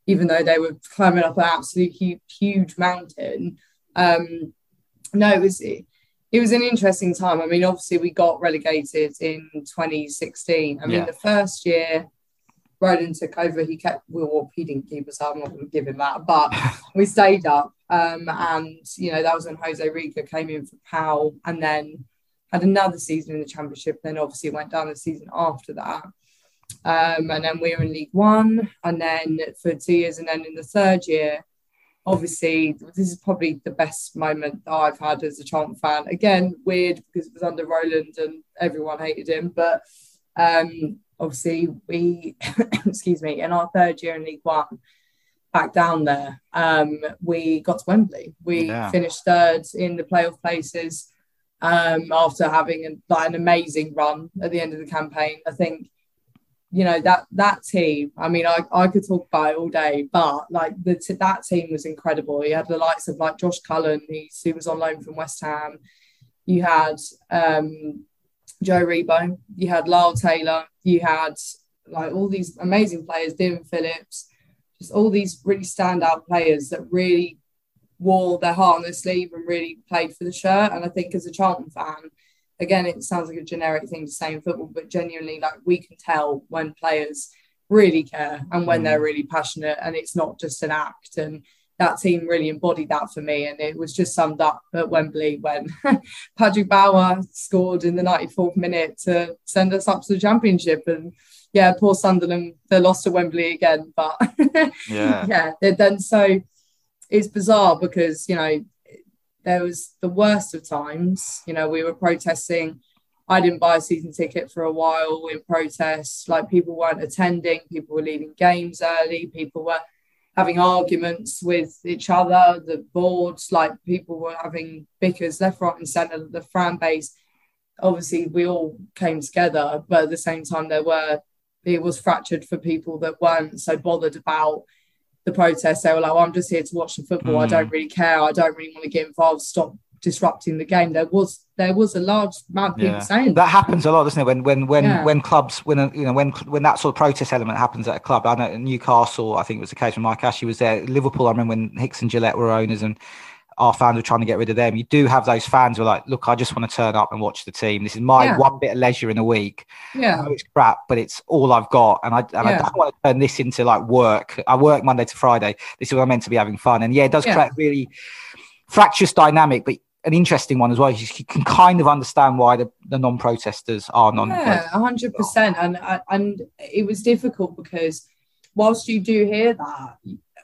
even though they were climbing up an absolute huge, huge mountain. Um, no, it was it was an interesting time. I mean, obviously, we got relegated in 2016. I mean, yeah. the first year Roland took over, he kept, well, he didn't keep us up. I'm not going to give him that, but we stayed up. Um, and, you know, that was when Jose Riga came in for Powell and then had another season in the Championship. Then obviously went down the season after that. Um, and then we were in League One, and then for two years, and then in the third year, obviously this is probably the best moment that I've had as a Charlton fan. Again, weird because it was under Roland and everyone hated him, but um, obviously we, excuse me, in our third year in League One, back down there, um, we got to Wembley. We yeah. finished third in the playoff places um, after having an, like an amazing run at the end of the campaign. I think you know that that team i mean i, I could talk about it all day but like the t- that team was incredible. You had the likes of like josh cullen who was on loan from west ham. You had um, joe aribo you had lyle taylor you had like all these amazing players Dillon phillips just all these really standout players that really wore their heart on their sleeve and really played for the shirt. And i think as a charlton fan again, it sounds like a generic thing to say in football, but genuinely, like we can tell when players really care and when mm. they're really passionate, and it's not just an act. And that team really embodied that for me, and it was just summed up at Wembley when Patrick Bauer scored in the 94th minute to send us up to the championship. And yeah, poor Sunderland, they lost to Wembley again, but yeah, yeah, then so it's bizarre because you know there was the worst of times. You know, we were protesting. I didn't buy a season ticket for a while in protest. Like people weren't attending, people were leaving games early, people were having arguments with each other, the boards, like people were having bickers left, right, and centre. The fan base, obviously, we all came together, but at the same time, there were it was fractured for people that weren't so bothered about the protests. They were like, well, I'm just here to watch the football. Mm. I don't really care. I don't really want to get involved. Stop disrupting the game. There was there was a large amount of people yeah. saying that, that happens a lot, doesn't it? When when when yeah. when clubs when you know when when that sort of protest element happens at a club. I know Newcastle. I think it was the case when Mike Ashley was there. Liverpool. I remember when Hicks and Gillett were owners and our fans were trying to get rid of them. You do have those fans who are like, look, I just want to turn up and watch the team. This is my yeah. one bit of leisure in a week. Yeah. it's crap, but it's all I've got. And I, and yeah. I don't want to turn this into like work. I work Monday to Friday. This is what I'm meant to be having fun. And yeah, it does yeah. create really fractious dynamic, but an interesting one as well. You can kind of understand why the, the non-protesters are non. Yeah, hundred percent. And and it was difficult because whilst you do hear that,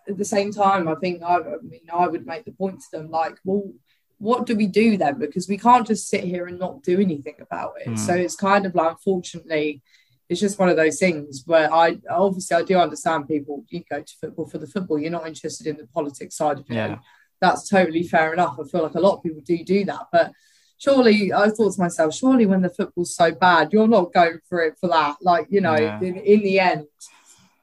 at the same time, I think I, I mean I would make the point to them like, well, what do we do then? Because we can't just sit here and not do anything about it. Mm. So it's kind of like, unfortunately, it's just one of those things where I obviously I do understand people. You go to football for the football. You're not interested in the politics side of it. Yeah. That's totally fair enough. I feel like a lot of people do do that, but surely I thought to myself, surely when the football's so bad, you're not going for it for that. Like you know, yeah. in, in the end,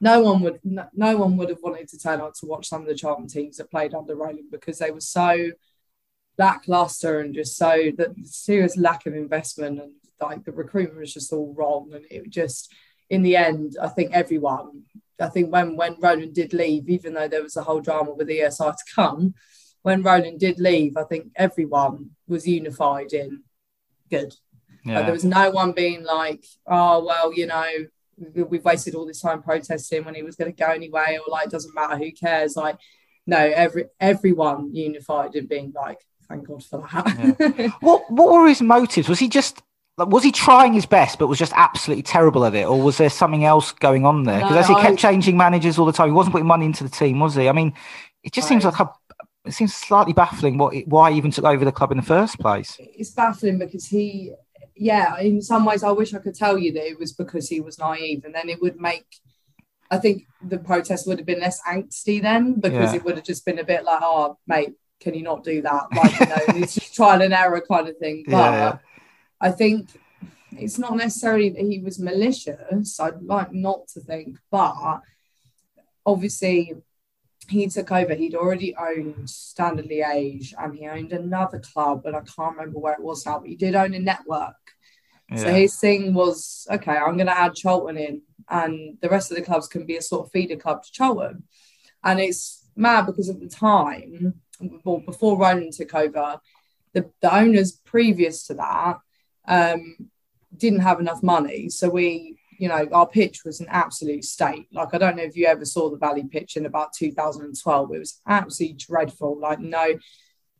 no one would no, no, one would have wanted to turn out to watch some of the Charlton teams that played under Roland because they were so lackluster and just so the serious lack of investment and like the recruitment was just all wrong and it just in the end I think everyone I think when when Roland did leave even though there was a whole drama with ESR to come when Roland did leave I think everyone was unified in good yeah. Like, there was no one being like oh well you know we've wasted all this time protesting when he was going to go anyway, or like, doesn't matter, who cares? Like, no, every everyone unified in being like, thank God for that. yeah. What what were his motives? Was he just like was he trying his best but was just absolutely terrible at it or was there something else going on there because no, as he kept changing managers all the time he wasn't putting money into the team was he i mean it just seems like a, it seems slightly baffling what why he even took over the club in the first place it's baffling because he yeah, in some ways, I wish I could tell you that it was because he was naive, and then it would make. I think the protest would have been less angsty then because yeah. it would have just been a bit like, "Oh, mate, can you not do that?" Like, you know, it's just trial and error kind of thing. But yeah. I think it's not necessarily that he was malicious. I'd like not to think, but obviously he took over. He'd already owned Standard Liège and he owned another club, and I can't remember where it was now, but he did own a network. Yeah. So his thing was, okay, I'm going to add Charlton in, and the rest of the clubs can be a sort of feeder club to Charlton. And it's mad because at the time, well, before Roland took over, the, the owners previous to that um, didn't have enough money. So we you know, our pitch was an absolute state. Like, I don't know if you ever saw the Valley pitch in about 2012. It was absolutely dreadful. Like, no,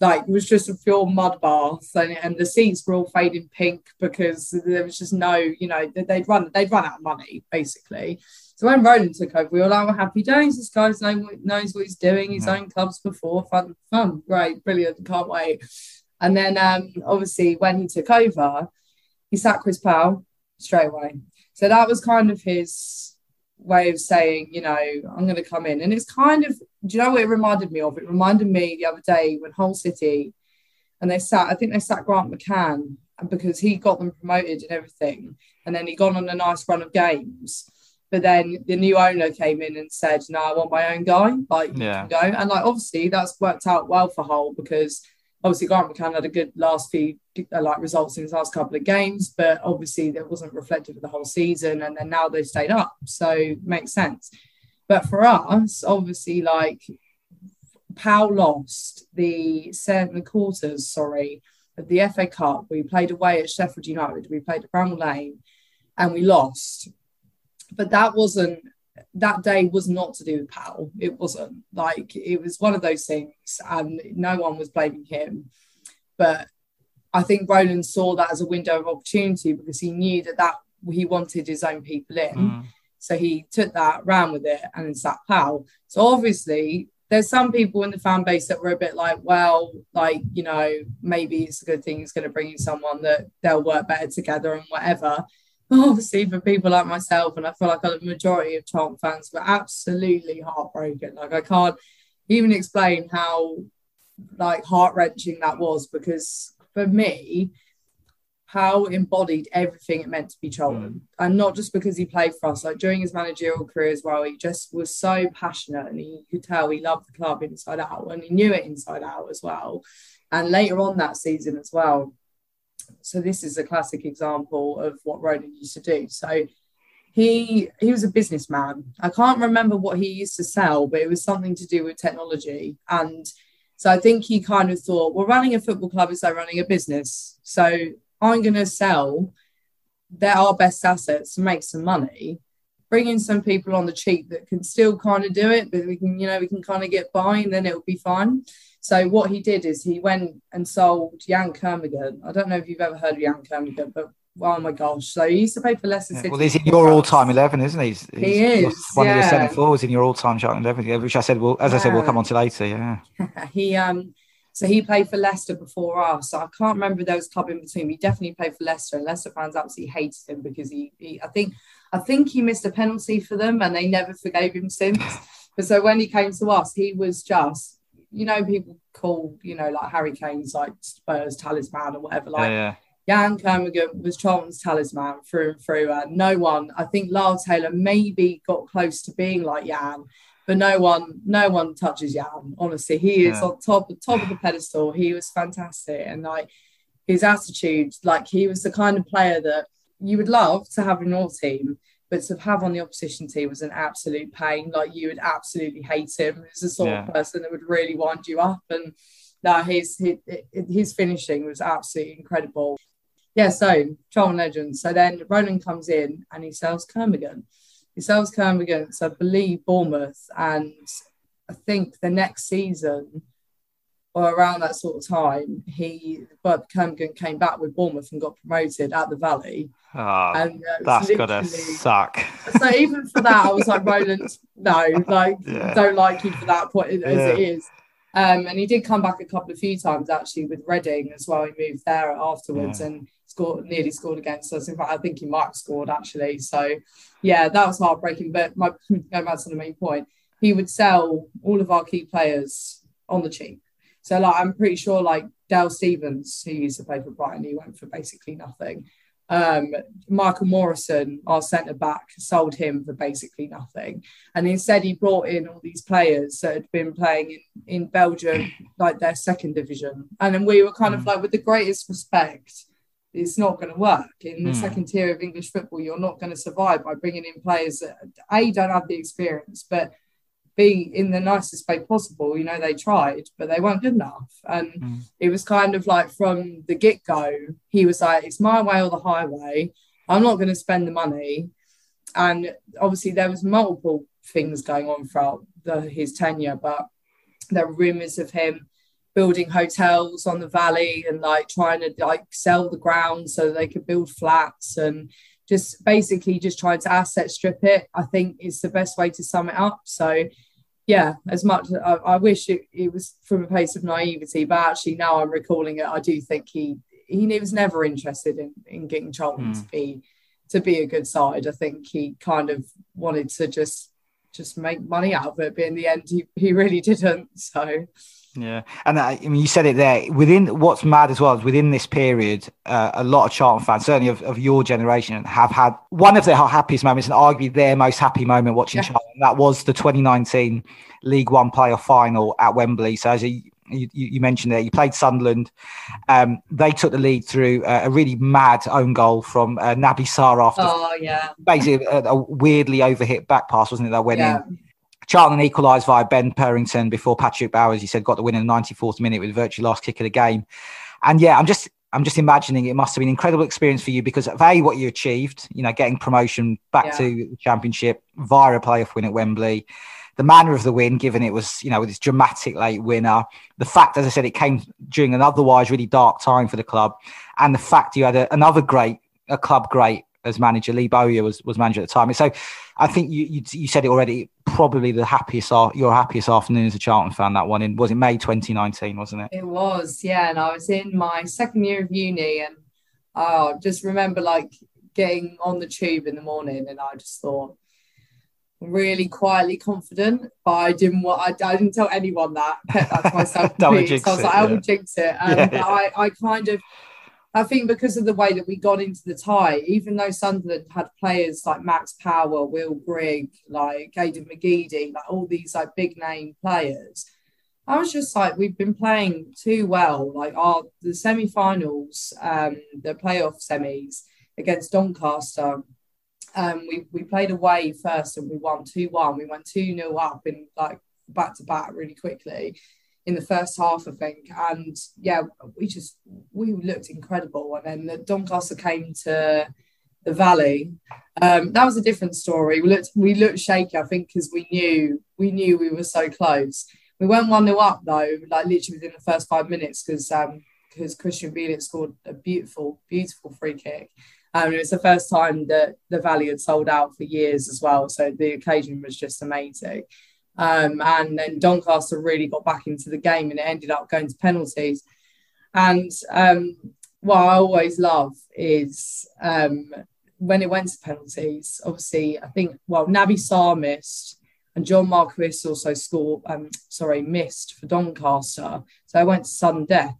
like it was just a pure mud bath, and, and the seats were all fading pink because there was just no, you know, they'd run they'd run out of money basically. So when Roland took over, we were like, well, happy days. This guy's know, knows what he's doing. He's yeah. owned clubs before. Fun, fun, great, brilliant. Can't wait. And then um, obviously when he took over, he sacked Chris Powell straight away. So that was kind of his way of saying, you know, I'm going to come in. And it's kind of, do you know what it reminded me of? It reminded me the other day when Hull City and they sat, I think they sat Grant McCann because he got them promoted and everything. And then he got on a nice run of games. But then the new owner came in and said, No, I want my own guy. Like, yeah. go. And like, obviously, that's worked out well for Hull because obviously Grant McCann had a good last few uh, like results in his last couple of games, but obviously that wasn't reflective of the whole season. And then now they've stayed up, so makes sense. But for us, obviously, like Powell lost the seven quarters, sorry, of the FA Cup. We played away at Sheffield United. We played at Bramall Lane, and we lost. But that wasn't that day was not to do with Powell. It wasn't like it was one of those things, and no one was blaming him. But I think Roland saw that as a window of opportunity because he knew that that he wanted his own people in. Mm. So he took that, ran with it, and then sat Powell. So obviously, there's some people in the fan base that were a bit like, well, like you know, maybe it's a good thing he's going to bring in someone that they'll work better together and whatever. obviously for people like myself, and I feel like a majority of Charlton fans were absolutely heartbroken. Like I can't even explain how like heart wrenching that was because for me, how embodied everything it meant to be Charlton. Mm. And not just because he played for us, like during his managerial career as well, he just was so passionate and he could tell he loved the club inside out and he knew it inside out as well. And later on that season as well. So this is a classic example of what Roland used to do. So he he was a businessman. I can't remember what he used to sell, but it was something to do with technology. And so I think he kind of thought, well, running a football club is like running a business. So I'm going to sell their our best assets to make some money, bring in some people on the cheap that can still kind of do it, but we can, you know, we can kind of get by and then it'll be fine. So what he did is he went and sold Yann Kermorgant. I don't know if you've ever heard of Yann Kermorgant, but oh my gosh. So he used to play for Leicester City. Well, he's in your all time 11, isn't he? He's, he is. One yeah. of the centre forwards in your all time 11, which I said, well, as yeah. I said, we'll come on to later. Yeah. he, um, so he played for Leicester before us. So I can't remember those club in between. He definitely played for Leicester, and Leicester fans absolutely hated him because he, he I think, I think he missed a penalty for them, and they never forgave him since. but so when he came to us, he was just, you know, people call, you know, like Harry Kane's like Spurs talisman or whatever. Like yeah, yeah. Yann Kermorgant was Charlton's talisman through and through. And no one, I think Lyle Taylor maybe got close to being like Yann, but no one no one touches Yann. Honestly, he is yeah. on top top of the pedestal. He was fantastic, and like his attitude, like he was the kind of player that you would love to have in your team, but to have on the opposition team was an absolute pain. Like you would absolutely hate him. He's the sort yeah. of person that would really wind you up, and no, his, his his finishing was absolutely incredible. Yeah, so Charlton legend. So then Roland comes in and he sells Kermorgant he sells Kern so I believe, Bournemouth, and I think the next season or around that sort of time, he but Kermorgant came back with Bournemouth and got promoted at the Valley. Oh, and uh, that's gotta suck. So even for that, I was like, Roland, no, like yeah. don't like you for that point as yeah. it is. Um, and he did come back a couple of few times actually with Reading as well. He moved there afterwards, yeah. and scored nearly scored against us. In fact, I think he might have scored actually. So yeah, that was heartbreaking. But my going back to the main point, he would sell all of our key players on the cheap. So like I'm pretty sure like Dale Stephens, who used to play for Brighton, he went for basically nothing. Um, Michael Morrison, our centre back, sold him for basically nothing. And instead, he brought in all these players that had been playing in, in Belgium, like their second division. And then we were kind of mm. like, with the greatest respect, it's not going to work in the mm. second tier of English football. You're not going to survive by bringing in players that a don't have the experience, but b in the nicest way possible. You know, they tried, but they weren't good enough, and mm. it was kind of like from the get go, he was like, "It's my way or the highway. I'm not going to spend the money." And obviously, there was multiple things going on throughout the, his tenure, but there were rumours of him building hotels on the valley and like trying to like sell the ground so they could build flats and just basically just trying to asset strip it i think is the best way to sum it up. So yeah as much i, I wish it, it was from a place of naivety but actually now i'm recalling it i do think he he was never interested in in getting charlton mm. to be to be a good side. I think he kind of wanted to just just make money out of it but in the end he, he really didn't. So yeah, and I, I mean, you said it there. Within what's mad as well is within this period, uh, a lot of Charlton fans, certainly of, of your generation, have had one of their happiest moments, and arguably their most happy moment watching yeah. Charlton. That was the 2019 League One playoff final at Wembley. So as you, you, you mentioned there, you played Sunderland. Um, they took the lead through a really mad own goal from uh, Naby Sarr after. Oh yeah, basically a, a weirdly overhit back pass, wasn't it? That went yeah. in. Charlton equalised via Ben Purrington before Patrick Bauer's, you said, got the win in the 94th minute with the virtually last kick of the game. And yeah, I'm just I'm just imagining it must have been an incredible experience for you because of a what you achieved, you know, getting promotion back yeah. to the championship via a playoff win at Wembley, the manner of the win, given it was, you know, with this dramatic late winner, the fact, as I said, it came during an otherwise really dark time for the club, and the fact you had a, another great, a club great as manager. Lee Bowyer was was manager at the time. So I think you, you, you said it already. Probably the happiest your happiest afternoon as a Charlton fan. That one in was it May 2019, wasn't it? It was, yeah. And I was in my second year of uni, and I just remember like getting on the tube in the morning, and I just thought really quietly confident, but I didn't want. I, I didn't tell anyone that. Kept that to myself. so I was like, I will jinx it. Um, yeah, yeah. I, I kind of I think because of the way that we got into the tie, even though Sunderland had players like Max Power, Will Grigg, like Aiden McGeady, like all these like big name players, I was just like, we've been playing too well. Like our the semi-finals, um, the playoff semis against Doncaster. Um, we, we played away first and we won 2-1. We went 2-0 up in like back to back really quickly in the first half, I think. And yeah, we just we looked incredible. And then the Doncaster came to the Valley. Um, that was a different story. We looked we looked shaky, I think, because we knew we knew we were so close. We went one 0 up though, like literally within the first five minutes, because um because Krystian Bielik scored a beautiful, beautiful free kick. Um, it was the first time that the Valley had sold out for years as well. So the occasion was just amazing. Um, and then Doncaster really got back into the game and it ended up going to penalties. And um, what I always love is um, when it went to penalties, obviously, I think, well, Naby Sarr missed and John Marquis also scored, um, sorry, missed for Doncaster. So I went to sudden death.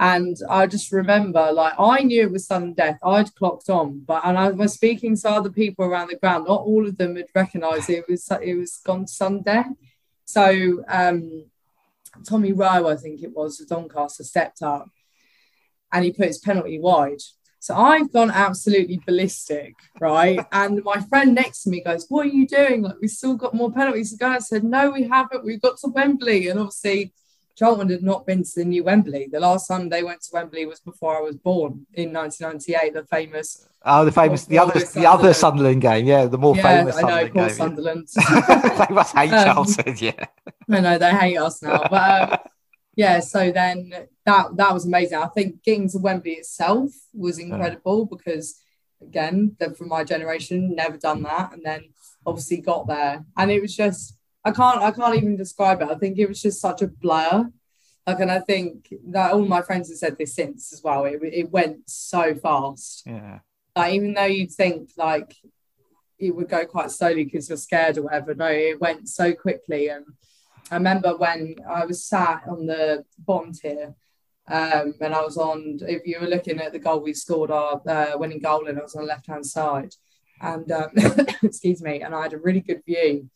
And I just remember, like, I knew it was sudden death. I'd clocked on, but and I was speaking to other people around the ground. Not all of them had recognised it was it was gone to sudden death. So um, Tommy Rowe, I think it was, Doncaster stepped up, and he put his penalty wide. So I've gone absolutely ballistic, right? and my friend next to me goes, "What are you doing? Like, we've still got more penalties to go." I said, "No, we haven't. We've got to Wembley." And obviously Charlton had not been to the new Wembley. The last time they went to Wembley was before I was born in 1998. The famous. Oh, the famous, the other, the other Sunderland game. Yeah, the more yeah, famous I know, Sunderland poor game. Sunderland. they must hate Um, Charlton. Yeah. I know they hate us now, but um, yeah. So then that that was amazing. I think getting to Wembley itself was incredible because again, from my generation, never done that, and then obviously got there, and it was just I can't I can't even describe it. I think it was just such a blur. Like, and I think that all my friends have said this since as well. It, it went so fast. Yeah. Like, even though you'd think like it would go quite slowly because you're scared or whatever, no, it went so quickly. And I remember when I was sat on the bottom tier, um, and I was on. If you were looking at the goal we scored, our uh, winning goal, and I was on the left hand side, and um, excuse me, and I had a really good view.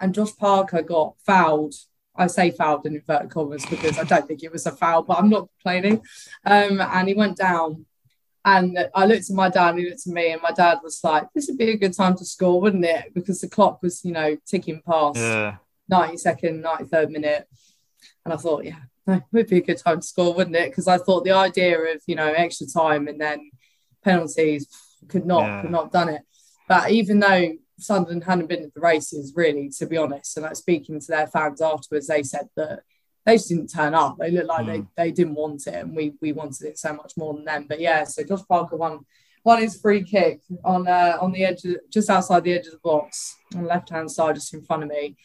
And Josh Parker got fouled. I say fouled in inverted commas because I don't think it was a foul, but I'm not complaining. Um, and he went down, and I looked at my dad, and he looked at me, and my dad was like, "This would be a good time to score, wouldn't it?" Because the clock was, you know, ticking past. Yeah. 92nd, 93rd minute. And I thought, yeah, no, it would be a good time to score, wouldn't it? Because I thought the idea of, you know, extra time and then penalties could not, Yeah. could not have done it. But even though Sunderland hadn't been at the races, really, to be honest, and like speaking to their fans afterwards, they said that they just didn't turn up. They looked like they, they didn't want it, and we we wanted it so much more than them. But yeah, so Josh Parker won won his free kick on uh, on the edge, of, just outside the edge of the box, on the left hand side, just in front of me,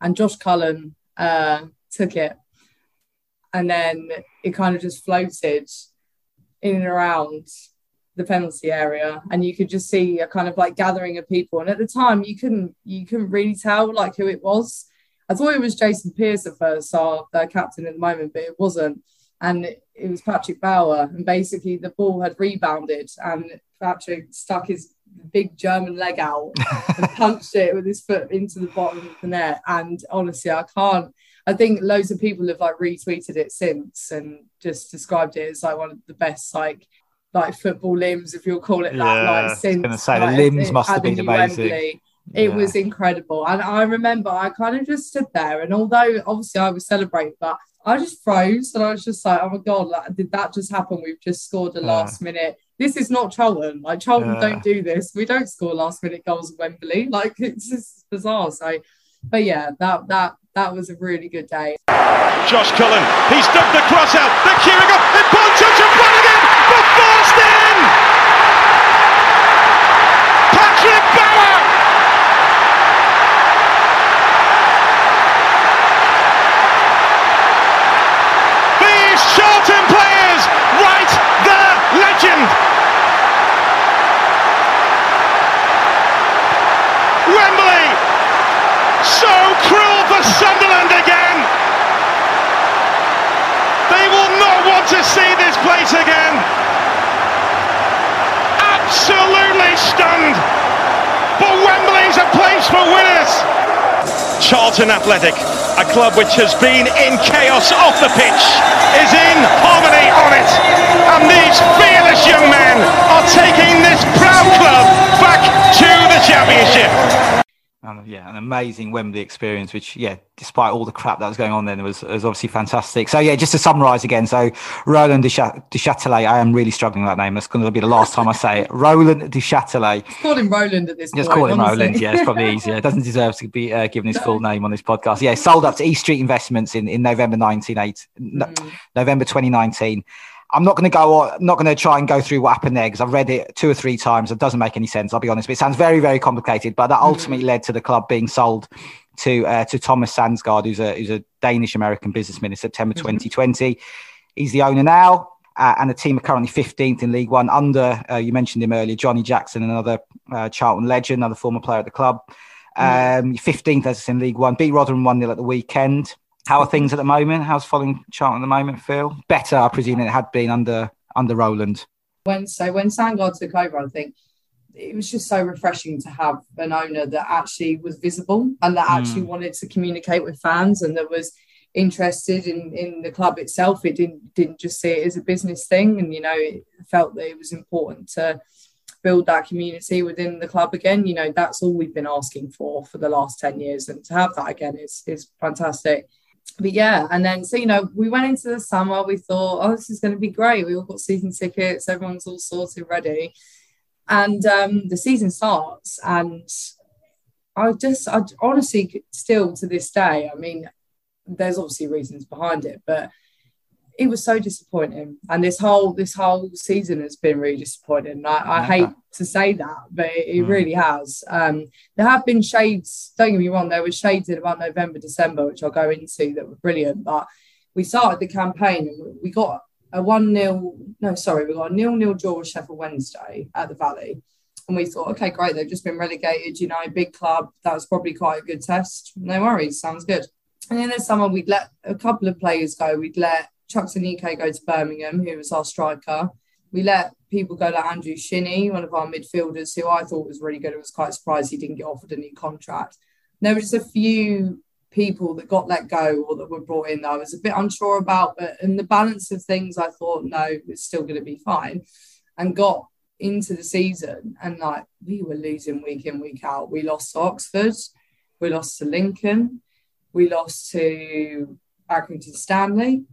and Josh Cullen uh, took it, and then it kind of just floated in and around the penalty area and you could just see a kind of like gathering of people. And at the time you couldn't you couldn't really tell like who it was. I thought it was jason pearce at first our their captain at the moment but it wasn't. And it, it was patrick bauer. And basically the ball had rebounded and patrick stuck his big german leg out and punched it with his foot into the bottom of the net. And honestly i can't I think loads of people have like retweeted it since and just described it as like one of the best like like football limbs, if you'll call it that. Yeah, I Like was since gonna say, the like, limbs it- must have been amazing. Wembley. It Yeah. was incredible, and I remember I kind of just stood there, and although obviously I was celebrating, but I just froze, and I was just like, "Oh my god, like, did that just happen? We've just scored a Yeah. last minute. This is not Charlton. Like Charlton Yeah. don't do this. We don't score last minute goals at Wembley. Like it's just bizarre." So, but yeah, that that that was a really good day. Josh Cullen, he's dug the cross out. They're queuing up. And Bonchuk and In. Patrick Bauer. These Charlton players write the legend. Wembley, so cruel for Sunderland again. They will not want to absolutely stunned. But Wembley's a place for winners. Charlton Athletic, a club which has been in chaos off the pitch, is in harmony on it. And these fearless young men are taking this proud club back to the championship. Yeah, an amazing Wembley experience, which, yeah, despite all the crap that was going on then, was, was obviously fantastic. So, yeah, just to summarise again. So, Roland Duchâtelet, I am really struggling with that name. That's going to be the last time I say it. Roland Duchâtelet. Call him Roland at this Just point. call him honestly. Roland. Yeah, it's probably easier. It doesn't deserve to be uh, given his full name on this podcast. Yeah, sold up to East Street Investments in, in November 19, no, November 2019. I'm not going to go. I'm not going to try and go through what happened there because I've read it two or three times. It doesn't make any sense. I'll be honest. But it sounds very, very complicated. But that ultimately led to the club being sold to uh, to Thomas Sandgaard, who's a who's a Danish American businessman in September 2020. He's the owner now. Uh, and the team are currently 15th in League One under, uh, you mentioned him earlier, Johnny Jackson, another uh, Charlton legend, another former player at the club. Um, 15th as it's in League One. Beat Rotherham 1 0 at the weekend. How are things at the moment? How's following Charlton at the moment, Phil? Better, I presume, than it had been under under Roland. when so when Sandgaard took over, I think it was just so refreshing to have an owner that actually was visible and that actually mm. wanted to communicate with fans and that was interested in in the club itself. It didn't didn't just see it as a business thing, and you know, it felt that it was important to build that community within the club again. You know, that's all we've been asking for for the last ten years, and to have that again is is fantastic but yeah, and then so you know, we went into the summer. We thought, oh, this is going to be great. We all got season tickets. Everyone's all sorted, ready, and um, the season starts. And I just, I honestly, still to this day, I mean, there's obviously reasons behind it, but it was so disappointing. And this whole this whole season has been really disappointing. I, I hate to say that, but it, it Mm. really has. Um, there have been shades. Don't get me wrong. There were shades in about November, December, which I'll go into that were brilliant. But we started the campaign and we got a one 0 No, sorry, we got a nil nil draw with Sheffield Wednesday at the Valley. And we thought, okay, great, they've just been relegated, you know, big club. That was probably quite a good test. No worries, sounds good. And in the summer, we'd let a couple of players go. We'd let Chuks Aneke go to Birmingham, who was our striker. We let people go like Andrew Shinnie, one of our midfielders, who I thought was really good. I was quite surprised he didn't get offered a new contract. There were just a few people that got let go or that were brought in that I was a bit unsure about. But in the balance of things, I thought, no, it's still going to be fine. And got into the season and like we were losing week in, week out. We lost to Oxford, we lost to Lincoln, we lost to Accrington Stanley.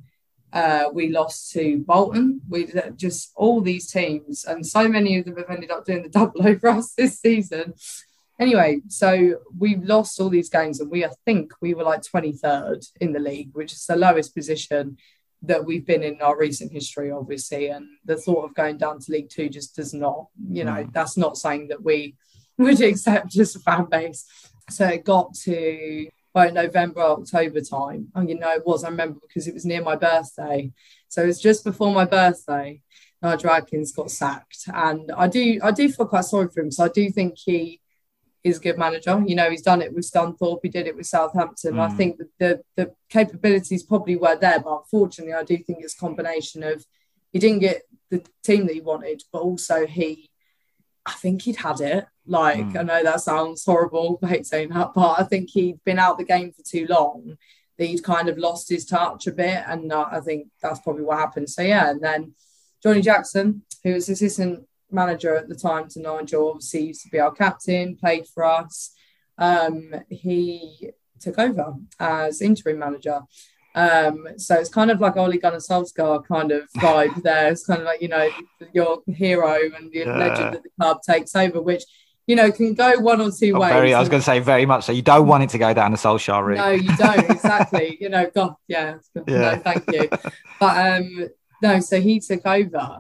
Uh, we lost to Bolton. We just all these teams, and so many of them have ended up doing the double over us this season. Anyway, so we've lost all these games, and we I think we were like 23rd in the league, which is the lowest position that we've been in our recent history, obviously. And the thought of going down to League Two just does not, you know, that's not saying that we would accept as a fan base. So it got to by November, October time. And you know, it was, I remember because it was near my birthday. So it was just before my birthday. Nigel Adkins got sacked. And I do I do feel quite sorry for him. So I do think he is a good manager. You know, he's done it with Scunthorpe, he did it with Southampton. I mm. think that the the capabilities probably were there, but unfortunately I do think it's a combination of he didn't get the team that he wanted, but also he I think he'd had it. Like, I know that sounds horrible. I hate saying that, but I think he'd been out the game for too long. That he'd kind of lost his touch a bit. And uh, I think that's probably what happened. So, yeah. And then Johnny Jackson, who was assistant manager at the time to Nigel, obviously used to be our captain, played for us. Um, he took over as interim manager. Um, so it's kind of like Ole Gunnar Solskjaer kind of vibe there. It's kind of like, you know, your hero and the Yeah. legend that the club takes over, which, you know, can go one or two Oh, ways. very, I was going to say very much so. You don't want it to go down the Solskjaer route. no, you don't exactly. you know, God, yeah, Yeah. no, thank you. But um, no, so he took over,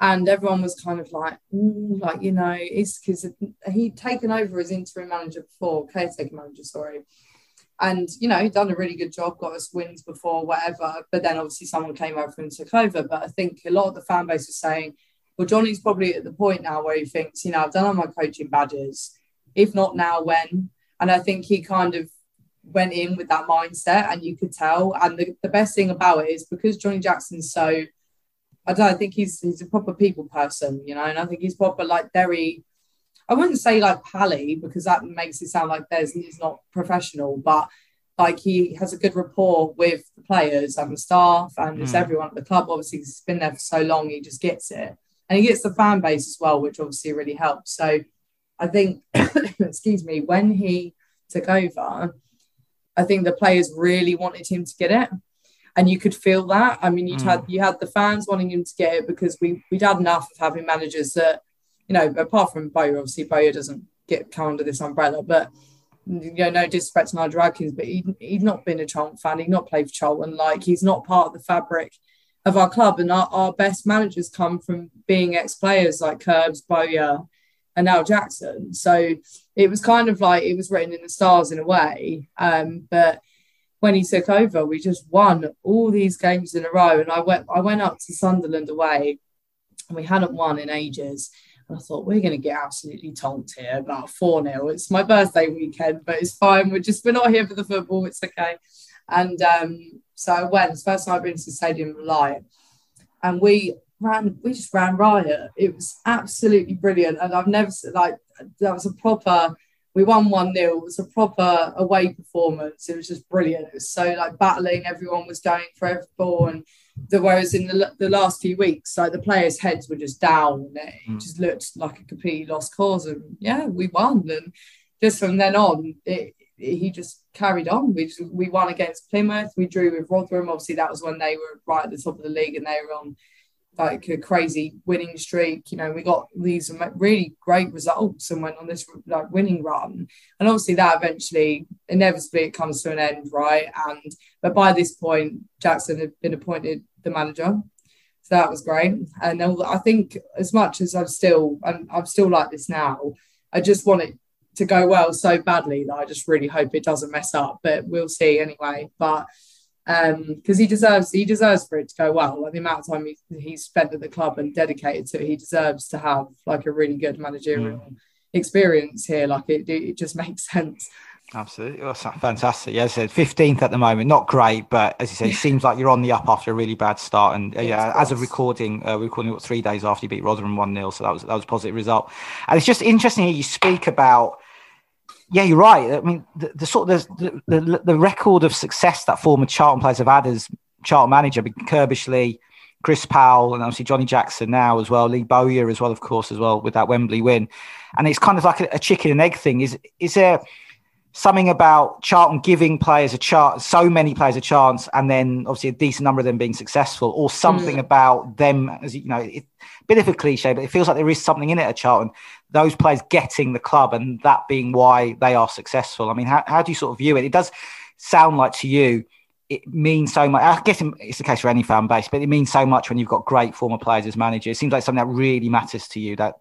and everyone was kind of like, like you know, it's because he'd taken over as interim manager before, caretaker manager, sorry. And you know, he'd done a really good job, got us wins before, whatever. But then obviously someone came over and took over. But I think a lot of the fan base was saying, well, Johnny's probably at the point now where he thinks, you know, I've done all my coaching badges. If not now, when? And I think he kind of went in with that mindset and you could tell. And the, the best thing about it is because Johnny Jackson's so I don't know, I think he's he's a proper people person, you know, and I think he's proper like very I wouldn't say like pally because that makes it sound like there's he's not professional, but like he has a good rapport with the players and the staff and just mm. everyone at the club. Obviously, he's been there for so long, he just gets it. And he gets the fan base as well, which obviously really helps. So I think, excuse me, when he took over, I think the players really wanted him to get it. And you could feel that. I mean, you mm. had you had the fans wanting him to get it because we we'd had enough of having managers that, you know, apart from Bowyer, obviously Bowyer doesn't get come under this umbrella, but you know, no disrespect to Nigel Adkins, but he, he's not been a Charlton fan. He's not played for Charlton. Like he's not part of the fabric of our club. And our, our best managers come from being ex-players like Curbs, Bowyer, and now Jackson. So it was kind of like it was written in the stars in a way. Um, but when he took over, we just won all these games in a row. And I went I went up to Sunderland away and we hadn't won in ages. And I thought, we're going to get absolutely tonked here, about 4 0. It's my birthday weekend, but it's fine. We're just, we're not here for the football. It's okay. And um, so I went. It's first time I've been to the stadium live. And we ran, we just ran riot. It was absolutely brilliant. And I've never, like, that was a proper, we won 1 0. It was a proper away performance. It was just brilliant. It was so like battling. Everyone was going for every ball. And the whereas in the, the last few weeks, like the players' heads were just down. It mm. just looked like a completely lost cause. And yeah, we won. And just from then on, it, it, he just carried on. We just, we won against Plymouth. We drew with Rotherham. Obviously, that was when they were right at the top of the league and they were on like a crazy winning streak. You know, we got these really great results and went on this like winning run. And obviously, that eventually, inevitably, it comes to an end, right? And but by this point, Jackson had been appointed the manager. So that was great. And I think as much as I'm still, and I'm still like this now, I just want it to go well so badly that I just really hope it doesn't mess up. But we'll see anyway. But because um, he deserves he deserves for it to go well. Like the amount of time he, he's spent at the club and dedicated to it, he deserves to have like a really good managerial mm. experience here. Like it, it just makes sense. Absolutely, that's fantastic. Yeah, I said fifteenth at the moment, not great, but as you said, it seems like you're on the up after a really bad start. And uh, yeah, as of recording, uh, we're recording what, three days after you beat Rotherham one 0 so that was that was a positive result. And it's just interesting here you speak about. Yeah, you're right. I mean, the, the sort of the, the, the record of success that former Charlton players have had as Charlton manager, Curbishley, Chris Powell, and obviously Johnny Jackson now as well, Lee Bowyer as well, of course, as well with that Wembley win. And it's kind of like a, a chicken and egg thing. Is is there? something about Charlton giving players a chance, so many players a chance, and then obviously a decent number of them being successful, or something mm. about them, as you know, it, bit of a cliche, but it feels like there is something in it at Charlton. Those players getting the club, and that being why they are successful. I mean, how, how do you sort of view it? It does sound like to you. It means so much. I guess it's the case for any fan base, but it means so much when you've got great former players as managers. It seems like something that really matters to you. That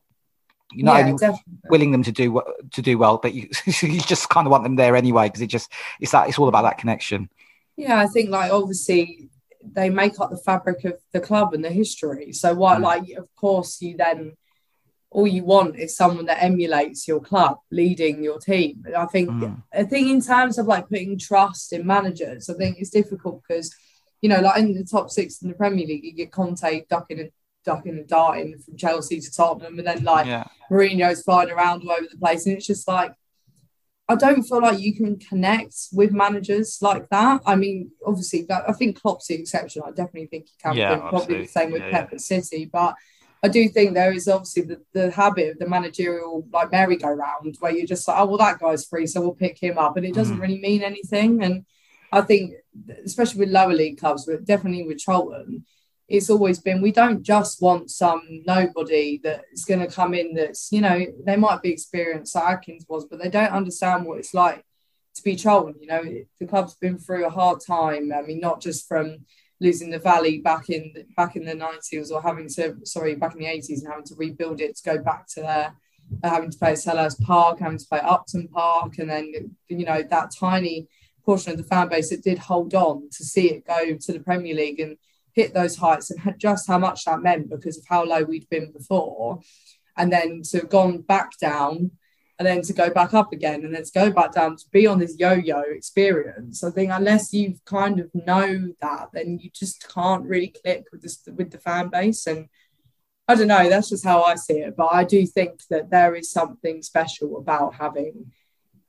you're not yeah, only definitely. willing them to do to do well, but you, you just kind of want them there anyway because it just it's that it's all about that connection. Yeah, I think like obviously they make up the fabric of the club and the history. So what, mm. like, of course, you then all you want is someone that emulates your club, leading your team. I think mm. I think in terms of like putting trust in managers, I think it's difficult because you know, like in the top six in the Premier League, you get Conte ducking and ducking and darting from Chelsea to Tottenham, and then like yeah. Mourinho's flying around all over the place, and it's just like I don't feel like you can connect with managers like that. I mean, obviously, I think Klopp's the exception. I definitely think he can. Yeah, probably the same with yeah, Pep yeah. City, but I do think there is obviously the, the habit of the managerial like merry-go-round where you're just like, oh well, that guy's free, so we'll pick him up, and it doesn't mm. really mean anything. And I think, especially with lower league clubs, but definitely with Charlton, it's always been we don't just want some nobody that is going to come in that's you know they might be experienced like Adkins was but they don't understand what it's like to be Charlton you know the club's been through a hard time I mean not just from losing the valley back in back in the 90s or having to sorry back in the 80s and having to rebuild it to go back to there uh, having to play at Selhurst Park having to play Upton Park and then you know that tiny portion of the fan base that did hold on to see it go to the Premier League and hit those heights and just how much that meant because of how low we'd been before. And then to have gone back down and then to go back up again and then to go back down to be on this yo-yo experience. I think unless you kind of know that, then you just can't really click with this with the fan base. And I don't know. That's just how I see it. But I do think that there is something special about having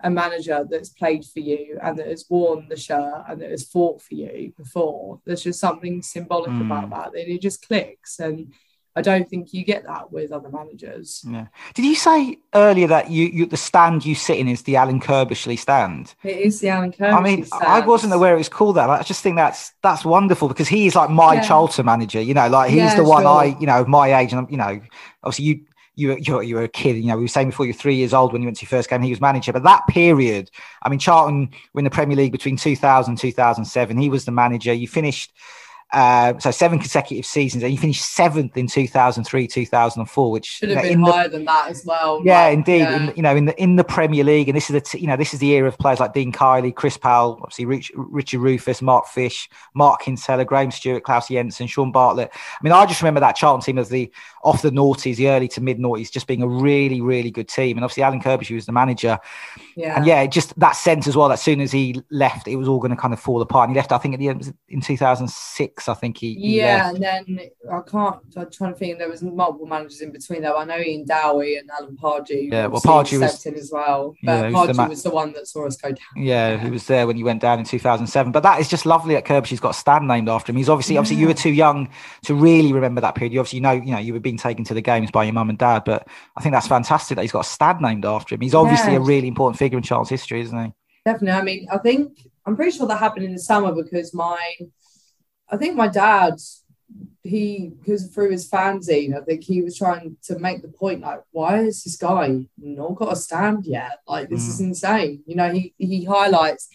a manager that's played for you and that has worn the shirt and that has fought for you before. There's just something symbolic mm. about that. And it just clicks. And I don't think you get that with other managers. Yeah. Did you say earlier that you, you the stand you sit in is the Alan Curbishley stand? It is the Alan Curbishley. I mean, stand. I wasn't aware it was called that. I just think that's that's wonderful because he is like my yeah. Charlton manager. You know, like he's yeah, the one sure. I, you know, my age, and you know, obviously you. You, you, you were a kid, you know, we were saying before you're three years old when you went to your first game, he was manager. But that period, I mean, Charlton were in the Premier League between 2000 and 2007. He was the manager. You finished uh, so seven consecutive seasons, and you finished seventh in 2003, 2004, which should have been higher the, than that as well. Yeah, indeed. Yeah. In, you know, in the in the Premier League, and this is the t- you know this is the era of players like Dean Kiely, Chris Powell, obviously Rich, Richard Rufus, Mark Fish, Mark Kinsella, Graham Stuart, Claus Jensen, Shaun Bartlett. I mean, I just remember that Charlton team as the off the noughties, the early to mid noughties, just being a really, really good team. And obviously, Alan Kirby, was the manager. Yeah. And yeah, just that sense as well. That as soon as he left, it was all going to kind of fall apart. And he left, I think, at the end in 2006. I think he. he yeah, left. and then I can't. I'm trying to think. There was multiple managers in between there. I know Ian Dowie and Alan Pardew. Yeah, well, Pardew was in as well, but yeah, Pardew was the, was the one that saw us go down. Yeah, yeah, he was there when you went down in 2007. But that is just lovely at Kirby. He's got a stand named after him. He's obviously, yeah. obviously, you were too young to really remember that period. You obviously know, you know, you were being taken to the games by your mum and dad. But I think that's fantastic that he's got a stad named after him. He's obviously a really important figure in Charlton's history, isn't he? Definitely. I mean, I think I'm pretty sure that happened in the summer because my, I think my dad, he because through his fanzine, I think he was trying to make the point like, why is this guy not got a stand yet? Like this mm. is insane. You know, he he highlights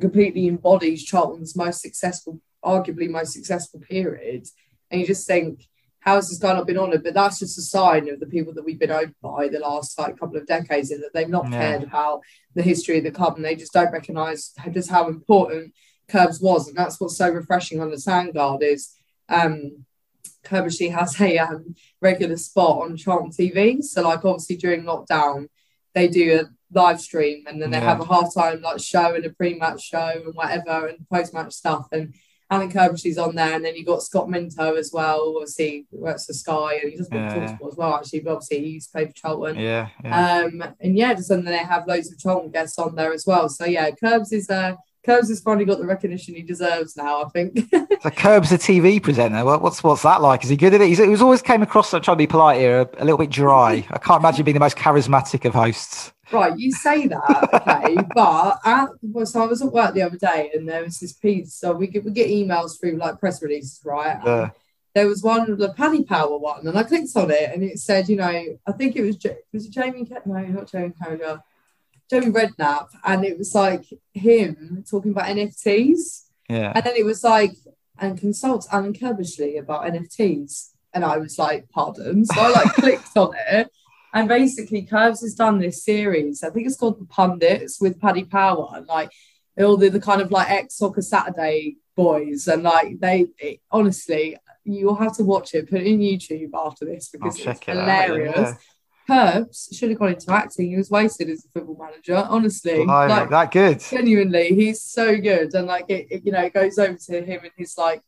completely embodies Charlton's most successful, arguably most successful period, and you just think how has this guy not been honoured? But that's just a sign of the people that we've been owned by the last like couple of decades, is that they've not yeah. cared about the history of the club and they just don't recognise just how important Curbs was, and that's what's so refreshing on the Sandgaard is um, Curbishley has a um, regular spot on Charlton TV. So like obviously during lockdown, they do a live stream and then they yeah. have a halftime like show and a pre-match show and whatever and post-match stuff and Alan Curbishley's on there, and then you've got Scott Minto as well. Obviously, works for Sky, and he does yeah. Talksport as well. Actually, but obviously he's played for Charlton. Yeah, yeah. Um, and yeah, just and then they have loads of Charlton guests on there as well. So yeah, Curbs is uh Curbs has finally got the recognition he deserves now. I think. so Curbs, a TV presenter. what's what's that like? Is he good at it? He's, he was always came across, I'm trying to be polite here, a, a little bit dry. I can't imagine being the most charismatic of hosts. Right, you say that, okay, but at, well, so I was at work the other day and there was this piece. So we get we get emails through like press releases, right? Yeah. There was one, the Paddy Power one, and I clicked on it and it said, you know, I think it was was it Jamie? No, not Jamie Carragher. Jamie Redknapp, and it was like him talking about NFTs. Yeah. And then it was like, and consults Alan Curbishley about NFTs. And I was like, pardon. So I like clicked on it and basically, Curbs has done this series. I think it's called The Pundits with Paddy Power, and like all the, the kind of like ex Soccer Saturday boys, and like they it, honestly, you'll have to watch it. Put it in YouTube after this because it's it hilarious. Out, yeah. Curbs should have gone into acting. He was wasted as a football manager, honestly. like, that good. Genuinely, he's so good, and like it, it, you know, it goes over to him and his like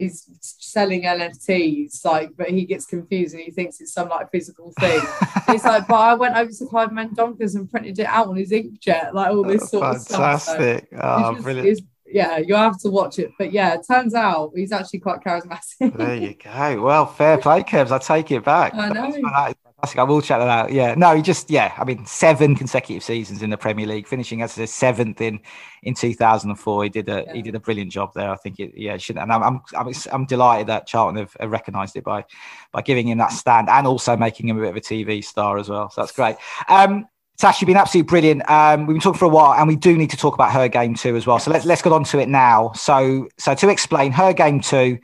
he's selling NFTs, like, but he gets confused and he thinks it's some like physical thing. He's like, but I went over to Clive Mendonca's and printed it out on his inkjet, like all this sort Fantastic. of stuff. Fantastic. So oh, brilliant. Yeah, you have to watch it. But yeah, it turns out he's actually quite charismatic. there you go. Well, fair play, Curbs. I take it back. I know. fantastic. I will check that out. Yeah. No, he just, yeah, I mean, seven consecutive seasons in the Premier League, finishing as a seventh in in 2004. He did a yeah. he did a brilliant job there. I think it, yeah, should and I'm, I'm I'm I'm delighted that Charlton have, have recognised it by by giving him that stand and also making him a bit of a TV star as well. So that's great. Um, Tash, you've been absolutely brilliant. Um, we've been talking for a while, and we do need to talk about her game too as well. So let's let's get on to it now. So so to explain, her game too,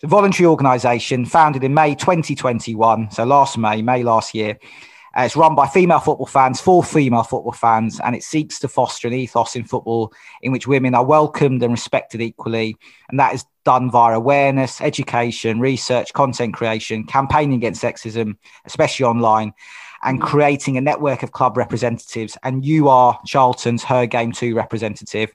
the voluntary organisation founded in May 2021, so last May, May last year. Uh, it's run by female football fans for female football fans, and it seeks to foster an ethos in football in which women are welcomed and respected equally. And that is done via awareness, education, research, content creation, campaigning against sexism, especially online, and mm. creating a network of club representatives. And you are Charlton's Her Game Too representative.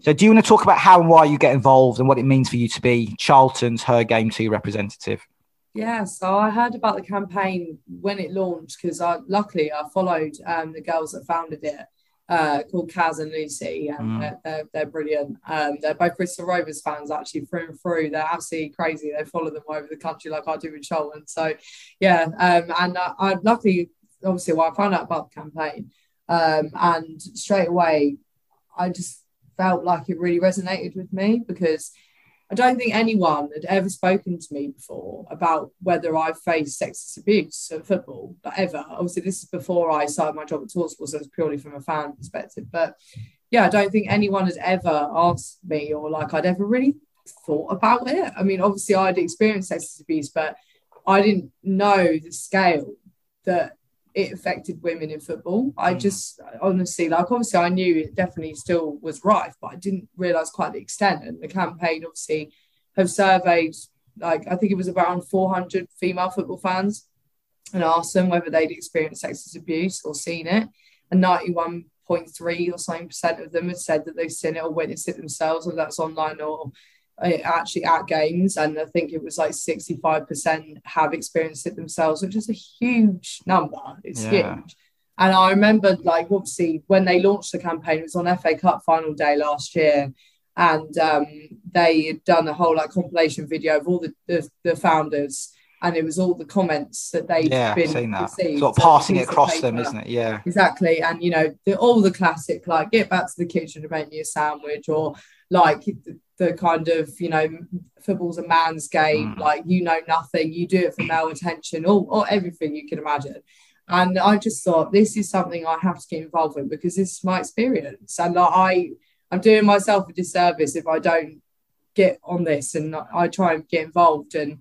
So, do you want to talk about how and why you get involved and what it means for you to be Charlton's Her Game Too representative? Yeah, so I heard about the campaign when it launched because I luckily I followed um, the girls that founded it, uh, called Kaz and Lucy, and mm. they're, they're, they're, brilliant. Um, they're both Bristol Rovers fans actually through and through. They're absolutely crazy. They follow them all over the country like I do with Charlton. So yeah, um, and I, I luckily obviously well I found out about the campaign, um, and straight away I just felt like it really resonated with me because I don't think anyone had ever spoken to me before about whether I've faced sexist abuse at football, like ever. Obviously, this is before I started my job at Talksport, so it's purely from a fan perspective. But yeah, I don't think anyone had ever asked me or like I'd ever really thought about it. I mean, obviously, I'd experienced sexist abuse, but I didn't know the scale that it affected women in football. I mm. just honestly, like, obviously, I knew it definitely still was rife, but I didn't realize quite the extent. And the campaign obviously have surveyed, like, I think it was around 400 female football fans and asked them whether they'd experienced sexist abuse or seen it. And 91.3 or something percent of them had said that they've seen it or witnessed it themselves, whether that's online or actually at games, and I think it was like 65% have experienced it themselves, which is a huge number. It's yeah. huge. And I remember, like, obviously, when they launched the campaign, it was on FA Cup final day last year, and um, they had done a whole like compilation video of all the, the, the founders and it was all the comments that they'd yeah, been seen that. Received. Sort of passing it across them, isn't it? Yeah, exactly. And you know, the, all the classic like get back to the kitchen and make me a sandwich, or like the kind of you know football's a man's game mm. like you know nothing you do it for male attention or, or everything you can imagine and i just thought this is something i have to get involved with because this is my experience and like, i i'm doing myself a disservice if i don't get on this and i try and get involved and